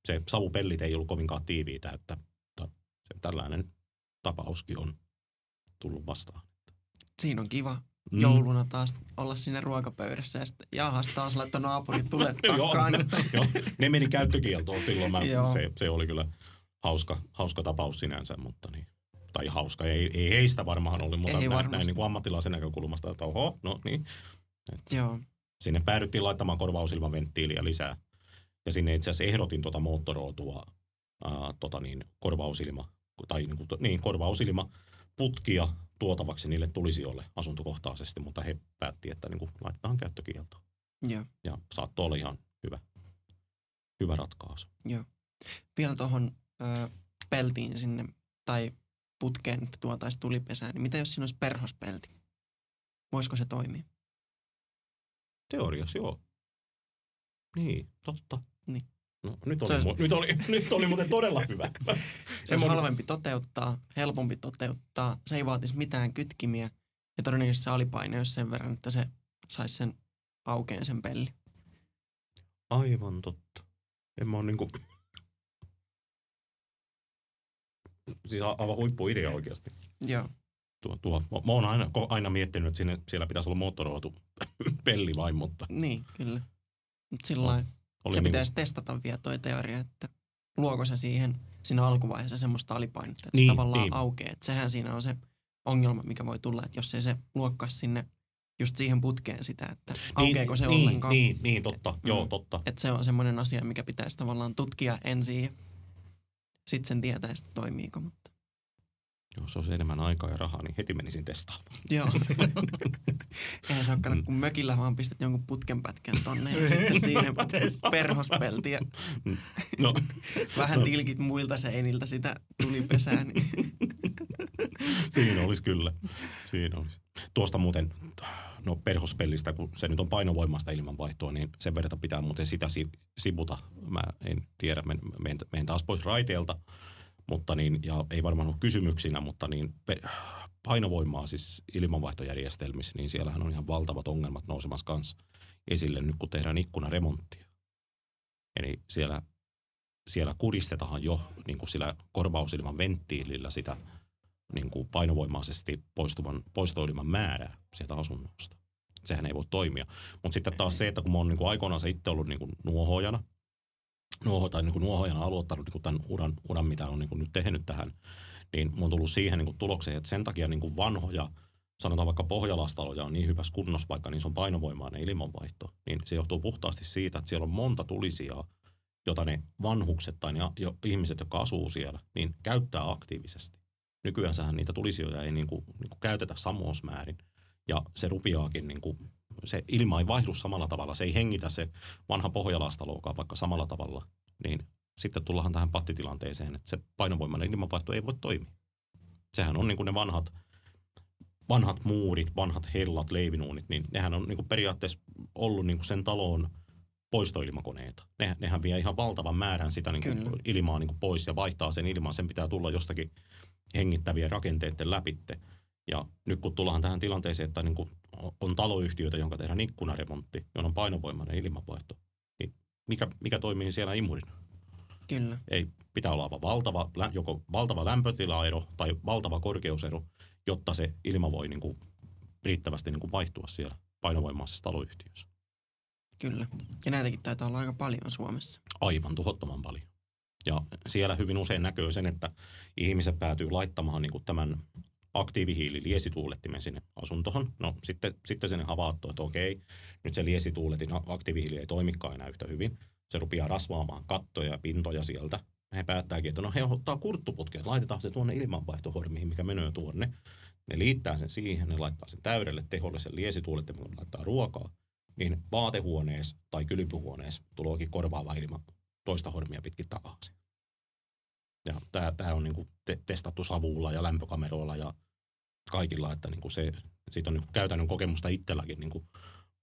Se savupellit ei ollut kovinkaan tiiviitä, että, että se tällainen tapauskin on tullut vastaan. Siinä on kiva Mm. jouluna taas olla siinä ruokapöydässä ja sitten jahas taas laittoi naapurit [laughs] tulet Joo, takkaan. ne, että- joo, ne meni käyttökieltoon silloin. Mä, Joo. se, se, oli kyllä hauska, hauska tapaus sinänsä, mutta niin. Tai hauska, ei, ei heistä varmaan ollut, mutta Ei näin, varmasti. näin niin kuin ammattilaisen näkökulmasta, että oho, no niin. Joo, Sinne päädyttiin laittamaan korvausilman venttiiliä lisää. Ja sinne itse asiassa ehdotin tuota moottoroitua ää, tota niin, korvausilma, tai niin, kuin, niin, korvausilma putkia tuotavaksi niille tulisijoille asuntokohtaisesti, mutta he päätti, että niin kuin, laitetaan käyttökieltoon. joo, Ja saattoi olla ihan hyvä, hyvä ratkaisu. joo. Vielä tuohon peltiin sinne tai putkeen, että tuotaisi tulipesään, niin mitä jos siinä olisi perhospelti? Voisiko se toimia? Teoriassa joo. Niin, totta. Niin. No, nyt, Se oli, olisi- mu- nyt, oli, nyt oli muuten todella hyvä. [laughs] Se [laughs] Semmoinen- halvempi toteuttaa, helpompi toteuttaa, se ei vaatisi mitään kytkimiä ja todennäköisesti se alipaine olisi sen verran, että se saisi sen aukeen sen pelli. Aivan totta. En mä ole niinku... Siis aivan huippuidea oikeasti. Joo, Tuo, tuo. Mä, mä oon aina, aina miettinyt, että sinne, siellä pitäisi olla moottoroitu [laughs] pelli vain, mutta niin, kyllä. Mutta sillä oli se niinku- pitäisi testata vielä toi teoria, että luoko se siihen siinä alkuvaiheessa semmoista alipainetta, että Niin, se tavallaan niin. aukeaa. Että sehän siinä on se ongelma, mikä voi tulla, että jos ei se luokkaa sinne just siihen putkeen sitä, että aukeako se niin, ollenkaan. Niin, niin, totta. Mm. Joo, totta. Että se on semmoinen asia, mikä pitäisi tavallaan tutkia ensin ja sitten sen tietää, että toimiiko. Mutta Jos olisi enemmän aikaa ja rahaa, niin heti menisin testaamaan. joo. [laughs] Eihän se ole kato, Mm. kun mökillä vaan pistät jonkun putkenpätkän tonne ja sitten [laughs] siihen perhospelti ja No, vähän tilkit muilta seiniltä sitä tulipesää. Niin. [laughs] Siinä olisi kyllä. Siinä olisi. Tuosta muuten, no perhospellistä, kun se nyt on painovoimasta ilmanvaihtoa, niin sen verran pitää muuten sitä si- sivuta. Mä en tiedä, men, men, menen taas pois raiteelta, mutta niin, ja ei varmaan ole kysymyksinä, mutta niin painovoimaa siis ilmanvaihtojärjestelmissä, niin siellähän on ihan valtavat ongelmat nousemassa kanssa esille nyt, kun tehdään ikkunaremonttia. Eli siellä, siellä kuristetaan jo niin kuin sillä korvausilman venttiilillä sitä niin kuin painovoimaisesti poistuvan, poistoilman määrää sieltä asunnosta. Sehän ei voi toimia. Mutta sitten taas se, että kun mä oon niin kuin aikoinaan itse ollut niin kuin nuohojana, nuoho, tai niin kuin nuohojana aloittanut niin kuin tämän uran, uran, mitä on niin kuin nyt tehnyt tähän, niin mä oon tullut siihen niin kuin tulokseen, että sen takia niin kuin vanhoja, sanotaan vaikka pohjalastaloja on niin hyvässä kunnossa, vaikka niissä on painovoimainen ilmanvaihto, niin se johtuu puhtaasti siitä, että siellä on monta tulisijaa, jota ne vanhukset tai ne ihmiset, jotka asuu siellä, niin käyttää aktiivisesti nykyään niitä tulisijoja ei niin kuin, niin kuin käytetä samousmäärin. Ja se rupiaakin, niin kuin, se ilma ei vaihdu samalla tavalla, se ei hengitä se vanha pohjalastalokaan vaikka samalla tavalla. Niin sitten tullaan tähän pattitilanteeseen, että se painovoimainen ilmanvaihto ei voi toimia. Sehän on niin kuin ne vanhat, vanhat muurit, vanhat hellat, leivinuunit, niin nehän on niin kuin periaatteessa ollut niin kuin sen talon poistoilmakoneita. Ne, nehän vie ihan valtavan määrän sitä niin Kyllä. kuin ilmaa niin kuin pois ja vaihtaa sen ilman. Sen pitää tulla jostakin hengittävien rakenteiden läpitte. Ja nyt kun tullaan tähän tilanteeseen, että niin kuin on taloyhtiöitä, jonka tehdään ikkunaremontti, johon on painovoimainen ilmanvaihto, niin mikä, mikä toimii siellä imurina? Kyllä, Ei, pitää olla aivan valtava, joko valtava lämpötilaero tai valtava korkeusero, jotta se ilma voi niin kuin riittävästi niin kuin vaihtua siellä painovoimaisessa taloyhtiössä. kyllä. Ja näitäkin taitaa olla aika paljon Suomessa. Aivan tuhottoman paljon. Ja siellä hyvin usein näkyy sen, että ihmiset päätyy laittamaan niin kuin tämän aktiivihiili-liesituulettimen sinne asuntoon. No sitten, sitten sen havaattu, että okei, nyt se liesituuletin aktiivihiili ei toimikaan enää yhtä hyvin. Se rupeaa rasvaamaan kattoja ja pintoja sieltä. He päättääkin, että no he ottaa kurttuputki, että laitetaan se tuonne ilmanvaihtohormiin, mikä menee tuonne. Ne liittää sen siihen, ne laittaa sen täydelle teholle sen liesituulettimen, laittaa ruokaa. Niin vaatehuoneessa tai kylpyhuoneessa tuleekin korvaava ilma toista hormia pitkin takaisin. Ja tämä on niinku te- testattu savulla ja lämpökameroilla ja kaikilla, että niinku se, siitä on niinku käytännön kokemusta itselläkin niinku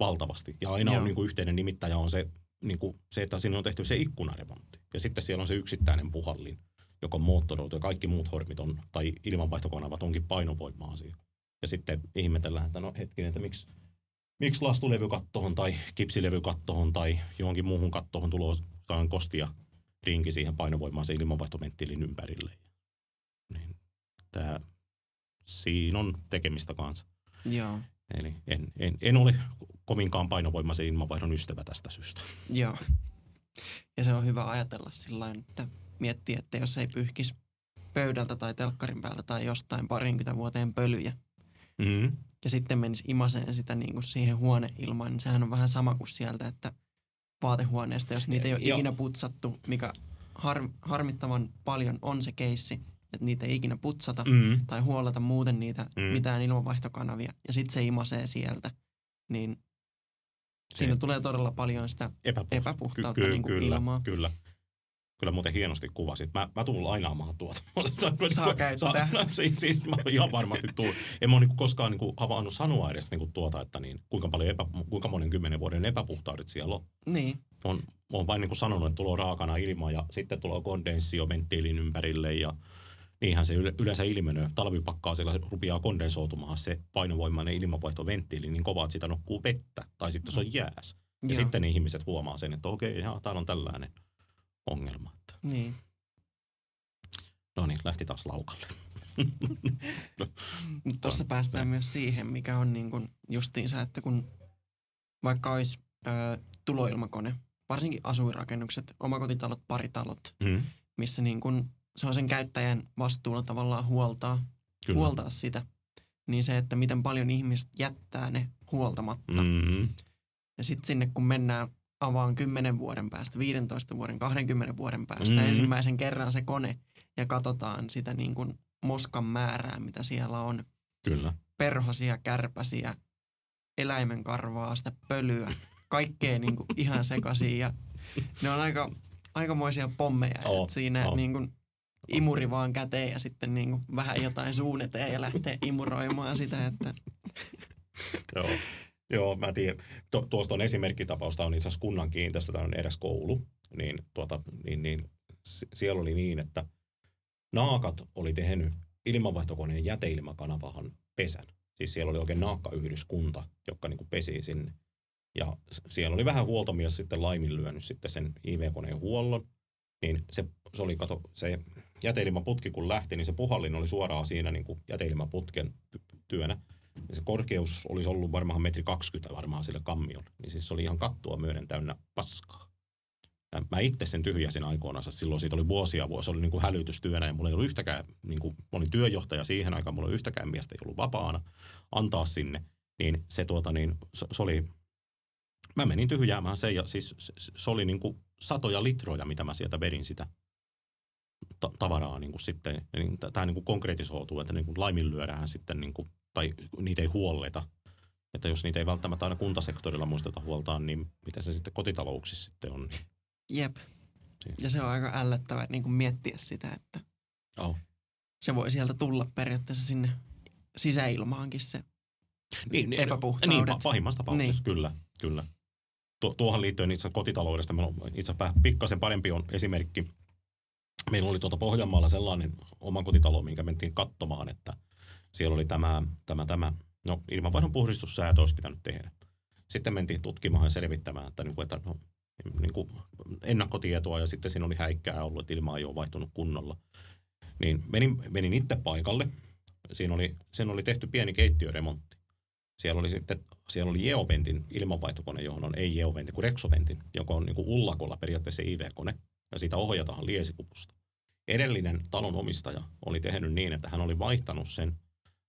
valtavasti. Ja aina Joo. on niinku yhteinen nimittäjä on se, niinku se, että sinne on tehty se ikkunaremontti. Ja sitten siellä on se yksittäinen puhallin, joka on moottoroitu ja kaikki muut hormit on, tai ilmanvaihtokonavat onkin painovoima-asia. Ja sitten ihmetellään, että no hetkinen, että miksi, miksi lastulevykattohon tai kipsilevykattohon tai johonkin muuhun kattohon tulo saan kostia rinki siihen painovoimaisen ilmanvaihtoventtiilin ympärille. Niin tää, siinä on tekemistä kanssa. Joo. Eli en, en, en ole kovinkaan painovoimaisen ilmanvaihdon ystävä tästä syystä. Joo. Ja se on hyvä ajatella sillä että miettii, että jos ei pyyhkisi pöydältä tai telkkarin päältä tai jostain parinkymmentä vuoteen pölyjä Mm. ja sitten menisi imaseen sitä niin kuin siihen huoneilmaan, niin sehän on vähän sama kuin sieltä, että vaatehuoneesta, jos niitä ei ole Joo. ikinä putsattu, mikä har, harmittavan paljon on se keissi, että niitä ei ikinä putsata Mm. tai huoleta muuten niitä Mm. mitään ilmanvaihtokanavia ja sitten se imasee sieltä, niin siinä Se- tulee todella paljon sitä Epäpuh- epäpuhtautta niin kuin kyllä, ilmaa. Kyllä. Kyllä muuten hienosti kuvasit. Mä, mä tuun lainaamaan tuota. [laughs] Saa käyttää. [laughs] siis, siis mä ihan varmasti tuun. En mä ole niinku koskaan niinku havainnut sanoa edes niinku tuota, että niin, kuinka, paljon epä, kuinka monen kymmenen vuoden epäpuhtaudet siellä on. Niin, on, on vain niin kuin sanonut, että tulee raakana ilma ja sitten tulee kondensio venttiilin ympärille ja niinhän se yle- yleensä ilmenee. Talvipakkaa siellä rupeaa kondensoitumaan se painovoimainen ilmanvaihtoventtiili niin kovaa, että sitä nokkuu vettä tai sitten se on jääs. Ja Joo. sitten ne ihmiset huomaa sen, että okei, jaa, täällä on tällainen ongelma. Että, niin. no niin, lähti taas laukalle. [laughs] Mutta tuossa on- päästään näin. myös siihen, mikä on niin kuin justiinsa, että kun vaikka olisi ö, tuloilmakone, varsinkin asuinrakennukset, omakotitalot, paritalot, Mm, missä niin kuin se on sen käyttäjän vastuulla tavallaan huoltaa, kyllä. huoltaa sitä, niin se, että miten paljon ihmiset jättää ne huoltamatta. Mm, Ja sitten sinne, kun mennään avaan 10 vuoden päästä, 15 vuoden, 20 vuoden päästä Mhm. ensimmäisen kerran se kone ja katsotaan sitä niin kuin moskan määrää, mitä siellä on. kyllä. Perhosia, kärpäsiä, eläimen karvaa, sitä pölyä, kaikkea niin kuin [laughs] ihan sekaisin ja ne on aika, aikamoisia pommeja. Oo, että siinä oo. niin kuin imuri vaan käteen ja sitten niin kuin vähän jotain suun eteen ja lähtee imuroimaan sitä, että Joo. Joo, mä tiedän. Tu- tuosta on esimerkkitapaus, tämä on itse asiassa kunnan kiinteistö, tämä on edes koulu. Niin, tuota, niin, niin siellä oli niin, että naakat oli tehnyt ilmanvaihtokoneen jäteilmakanavahan pesän. Siis siellä oli oikein naakkayhdyskunta, joka niin kuin pesi sinne. Ja siellä oli vähän huoltomies sitten laiminlyönyt sitten sen IV-koneen huollon. Niin se, se oli, kato, se jäteilmaputki kun lähti, niin se puhallin oli suoraan siinä niin kuin jäteilmaputken ty- työnä. Ja se korkeus olisi ollut varmaan metri 20 varmaan sille kammiolle. Niin siis se oli ihan kattua myöden täynnä paskaa. Ja mä itse sen tyhjäsin aikoinaan. Silloin siitä oli vuosia vuosia. Se oli niin kuin hälytystyönä ja mulla ei ollut yhtäkään, niin kuin, mä olin työjohtaja siihen aikaan, mulla ei yhtäkään miestä ei ollut vapaana antaa sinne. Niin se, tuota, niin, se, se oli, mä menin tyhjäämään sen ja siis se, se oli niin kuin satoja litroja, mitä mä sieltä vedin sitä ta- tavaraa niin kuin sitten. Niin Tämä niin kuin konkretisoituu, että niin kuin laiminlyödään sitten, niin kuin, tai niitä ei huolleta. Että jos niitä ei välttämättä aina kuntasektorilla muisteta huoltaan, niin mitä se sitten kotitalouksissa sitten on. Niin, jep. Siinä. Ja se on aika ällöttävää niin kuin miettiä sitä, että oh. se voi sieltä tulla periaatteessa sinne sisäilmaankin se. niin, niin, Epäpuhtaudet. Niin, pa- pahimmassa tapauksessa, Niin. kyllä, kyllä. Tuo, tuohon liittyen itse kotitaloudesta, meillä on itse pikkasen parempi on esimerkki. Meillä oli tuota Pohjanmaalla sellainen oma kotitalo, minkä mentiin katsomaan, että siellä oli tämä, tämä, tämä no ilmanvaihdon puhdistussäätö olisi pitänyt tehdä. Sitten mentiin tutkimaan ja selvittämään, että, niin kuin, että no, niin kuin ennakkotietoa ja sitten siinä oli häikkää ollut, että ilma ei ole vaihtunut kunnolla. Niin menin, menin itse paikalle. Siinä oli, siinä oli tehty pieni keittiöremontti. Siellä oli sitten siellä oli Jeoventin ilmanvaihtokone, johon on ei Jeoventin kuin Rexoventin, joka on niin kuin ullakolla periaatteessa IV-kone, ja sitä ohjataan liesikupusta. Edellinen talon omistaja oli tehnyt niin, että hän oli vaihtanut sen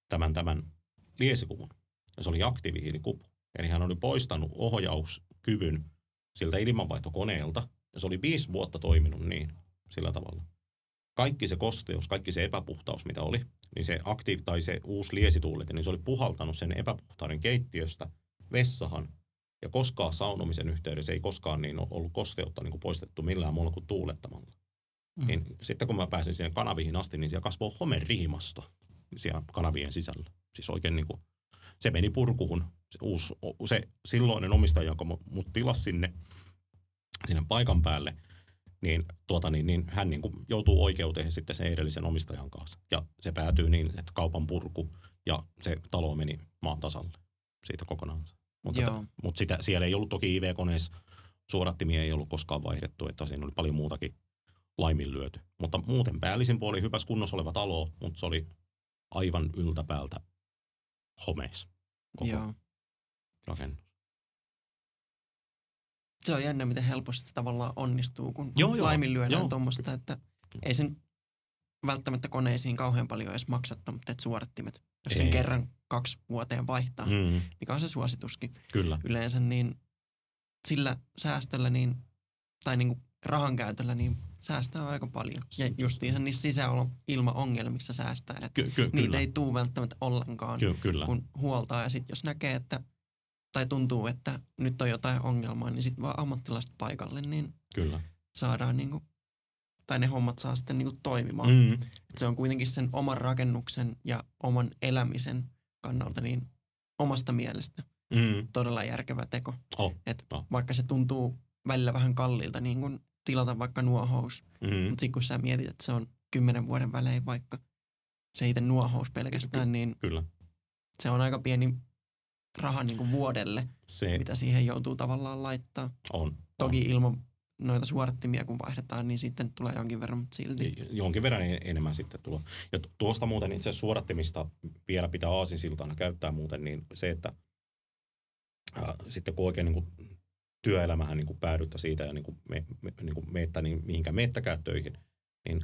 tämän, tämän liesikuvun, ja se oli aktiivihiilikupu. Eli hän oli poistanut ohjauskyvyn siltä ilmanvaihtokoneelta, ja se oli viisi vuotta toiminut niin, sillä tavalla. Kaikki se kosteus, kaikki se epäpuhtaus, mitä oli, niin se aktiiv tai se uusi liesituulet, niin se oli puhaltanut sen epäpuhtauden keittiöstä vessahan. Ja koskaan saunomisen yhteydessä ei koskaan niin ole ollut kosteutta niin kuin poistettu millään muulla kuin tuulettamalla. Mm. Niin sitten kun mä pääsin sinne kanaviin asti, niin siellä kasvoi homerihimasto siellä kanavien sisällä. Siis oikein niin kuin, se meni purkuun. Se, uusi, se silloinen omistaja, joka mu- mut tilasi sinne, sinne paikan päälle, niin, tuota, niin, niin hän niin kuin joutuu oikeuteen sitten sen edellisen omistajan kanssa. Ja se päätyy niin, että kaupan purku ja se talo meni maan tasalle siitä kokonaan. Mutta, Joo. mutta sitä, siellä ei ollut toki IV-koneessa, suodattimia ei ollut koskaan vaihdettu, että siinä oli paljon muutakin laiminlyöty. Mutta muuten päällisin puolin hyvässä kunnossa oleva talo, mutta se oli aivan yltäpäältä homeissa. koko Joo. rakennus. Se on jännä, miten helposti se tavallaan onnistuu, kun Joo, joo. laiminlyödään Joo. tuommoista, että Kyllä. ei sen välttämättä koneisiin kauhean paljon edes maksatta, mutta et suorattimet, jos sen Ei. kerran kaksi vuoteen vaihtaa, mm. Mm, mikä on se suosituskin kyllä. yleensä, niin sillä säästöllä niin, tai niin kuin rahan käytöllä niin säästää aika paljon. Ja justiinsa niissä sisäilmaongelmissa säästää, että Ky- ky- niitä kyllä. ei tuu välttämättä ollenkaan, Ky- kyllä. kun huoltaa. Ja sitten jos näkee, että tai tuntuu, että nyt on jotain ongelmaa, niin sitten vaan ammattilaiset paikalle, niin kyllä. saadaan niinku, tai ne hommat saa sitten niinku toimimaan. Mm, Et se on kuitenkin sen oman rakennuksen ja oman elämisen kannalta niin omasta mielestä mm, todella järkevä teko. Oh, Et oh. Vaikka se tuntuu välillä vähän kalliilta niin kun tilata vaikka nuohous, mm, mutta sitten kun sä mietit, että se on kymmenen vuoden välein vaikka se itse nuohous pelkästään, niin kyllä. se on aika pieni raha niin kuin vuodelle, Se mitä siihen joutuu tavallaan laittaa. on. Toki ilman noita suorattimia kun vaihdetaan, niin sitten tulee jonkin verran, mutta silti. on. Jonkin verran en- enemmän sitten tulo. Ja tu- tuosta muuten itse suorattimista vielä pitää aasinsiltana käyttää muuten, niin se, että ää, sitten kun oikein niin kuin työelämähän niin kuin päädyttä siitä ja niin kuin me, me, niin kuin meettä, niin mihinkä meettäkään töihin, niin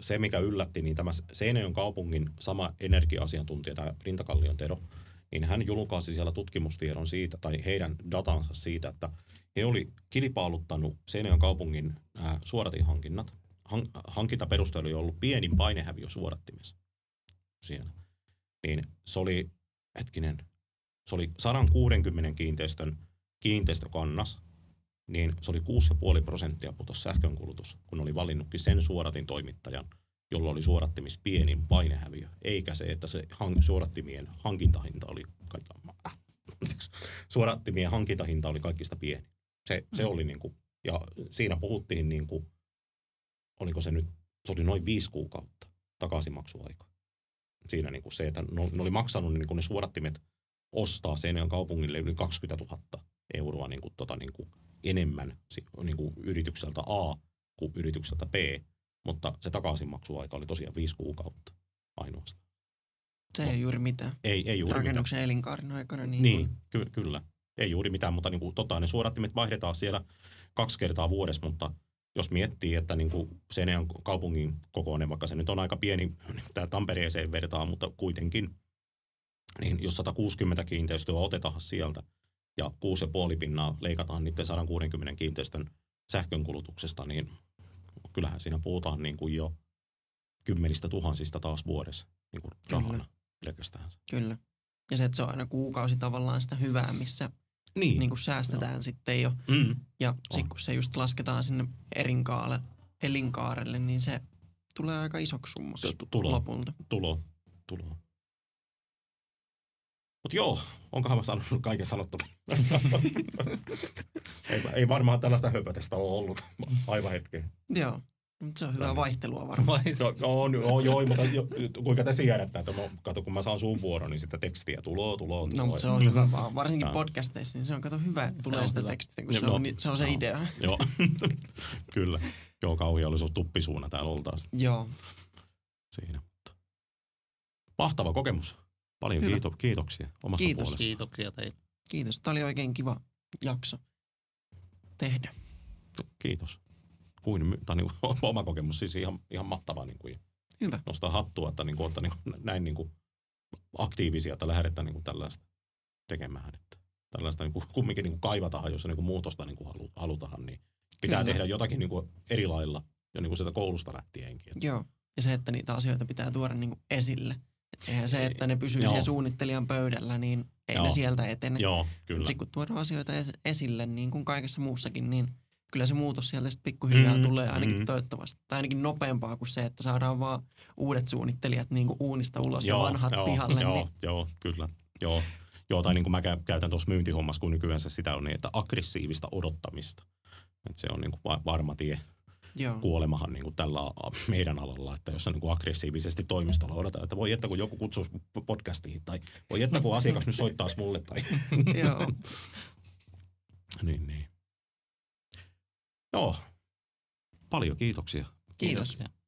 se, mikä yllätti, niin tämä Seinäjoen kaupungin sama energia-asiantuntija, tämä Rintakallion Tero, niin hän julkaisi siellä tutkimustiedon siitä, tai heidän datansa siitä, että he oli kilpailuttanut Seinäjoen kaupungin ää, suoratinhankinnat. Han, hankintaperuste oli ollut pienin painehäviö suorattimessa siellä. Niin se oli, hetkinen, se oli 160 kiinteistön kiinteistökannas, niin se oli 6,5 prosenttia putos sähkönkulutus, kun oli valinnutkin sen suoratin toimittajan, jolla oli suorattimis pienin painehäviö, eikä se, että se hang, suorattimien hankintahinta oli suorattimien hankintahinta oli kaikista pieni. Se, se oli niin kuin, ja siinä puhuttiin niin kuin, oliko se nyt, se oli noin viisi kuukautta takaisinmaksuaika. Siinä niin kuin se, että ne, oli maksanut niin kuin ne suorattimet ostaa Seinäjoen kaupungille yli 20 000 euroa niin kuin, tota, niin kuin enemmän si- niin kuin yritykseltä A kuin yritykseltä B, mutta se takaisinmaksuaika oli tosiaan viisi kuukautta ainoastaan. Se ei ole juuri mitään. Ei, ei juuri mitään. Rakennuksen elinkaarin aikana. Niin, Niin, kuin- ky- kyllä. Ei juuri mitään, mutta niin kuin, tota, ne suorattimet vaihdetaan siellä kaksi kertaa vuodessa, mutta jos miettii, että niin kuin Seinäjoen kaupungin kokoinen, vaikka se nyt on aika pieni, tämä Tampereeseen vertaa, mutta kuitenkin, niin jos 160 kiinteistöä otetaan sieltä ja 6,5 pinnaa leikataan niiden 160 kiinteistön sähkönkulutuksesta, niin kyllähän siinä puhutaan niin kuin jo kymmenistä tuhansista taas vuodessa niin kuin Kyllä. rahana pelkästään. Kyllä. Ja se, että se on aina kuukausi tavallaan sitä hyvää, missä Niin, niin kuin säästetään sitten jo. mm, Ja sitten kun se just lasketaan sinne erinkaalle, elinkaarelle, niin se tulee aika isoksi summaksi tulo. lopulta. tulo, tulo. Mutta joo, onkohan mä sanonut [laughs] kaiken sanottavan? [laughs] ei, ei varmaan tällaista höpötestä ole ollut [laughs] aivan hetkeen. Joo, mutta se on hyvää vaihtelua varmasti. No, no, on, on, joo, mutta jo, kuinka te siedätte, että mä, kato, kun mä saan sun vuoron, niin sitä tekstiä tuloa, tuloa, tuloa. No, mutta se on hyvä vaan. Varsinkin Joo. podcasteissa, niin se on kato hyvä, että tulee sitä hyvä. tekstiä, kun No, se on, no. se, on se Joo. idea. Joo, kyllä. Joo, kauhia olisi ollut tuppisuuna täällä oltaisiin Joo, siinä. Mutta Mahtava kokemus. Paljon Hyvä. kiito, kiitoksia omasta Kiitos. puolesta. Kiitoksia teille. kiitos. Tämä oli oikein kiva jakso tehdä. Kiitos. Kuin, my- tai niin kuin, [laughs] oma kokemus siis ihan, ihan mahtava. Niin kuin, Hyvä. nostaa hattua, että niin kuin, olette niin kuin, näin niin kuin, aktiivisia, että lähdetään niin kuin, tällaista tekemään. Että tällaista niin kuin, kumminkin niin kuin kaivataan, jos niin kuin, muutosta niin kuin halu, halutaan, niin pitää Kyllä. tehdä jotakin niin kuin, eri lailla jo niin kuin sieltä koulusta lähtienkin. Että, Joo. Ja se, että niitä asioita pitää tuoda niin kuin esille. Eihän se, että ne pysyy Joo. siellä suunnittelijan pöydällä, niin ei Joo. ne sieltä etene. joo, kyllä. Sitten kun tuodaan asioita es- esille, niin kuin kaikessa muussakin, niin kyllä se muutos sieltä sitten pikkuhiljaa Mm, tulee ainakin mm. toivottavasti. Tai ainakin nopeampaa kuin se, että saadaan vaan uudet suunnittelijat niin kuin uunista ulos ja vanhat joo, pihalle. Joo, niin, joo, kyllä. Joo, joo tai niin kuin mä kä- käytän tuossa myyntihommassa, kun nykyään se sitä on niin, että aggressiivista odottamista. Et se on niin kuin va- varma tie joo. kuolemahan niin kuin tällä meidän alalla, että jos on niin kuin aggressiivisesti toimistolla odotetaan, että voi että kun joku kutsuisi podcastiin, tai voi että kun asiakas nyt soittaisi mulle, tai [laughs] joo. niin, niin. Joo, paljon kiitoksia. Kiitos. Kiitoksia.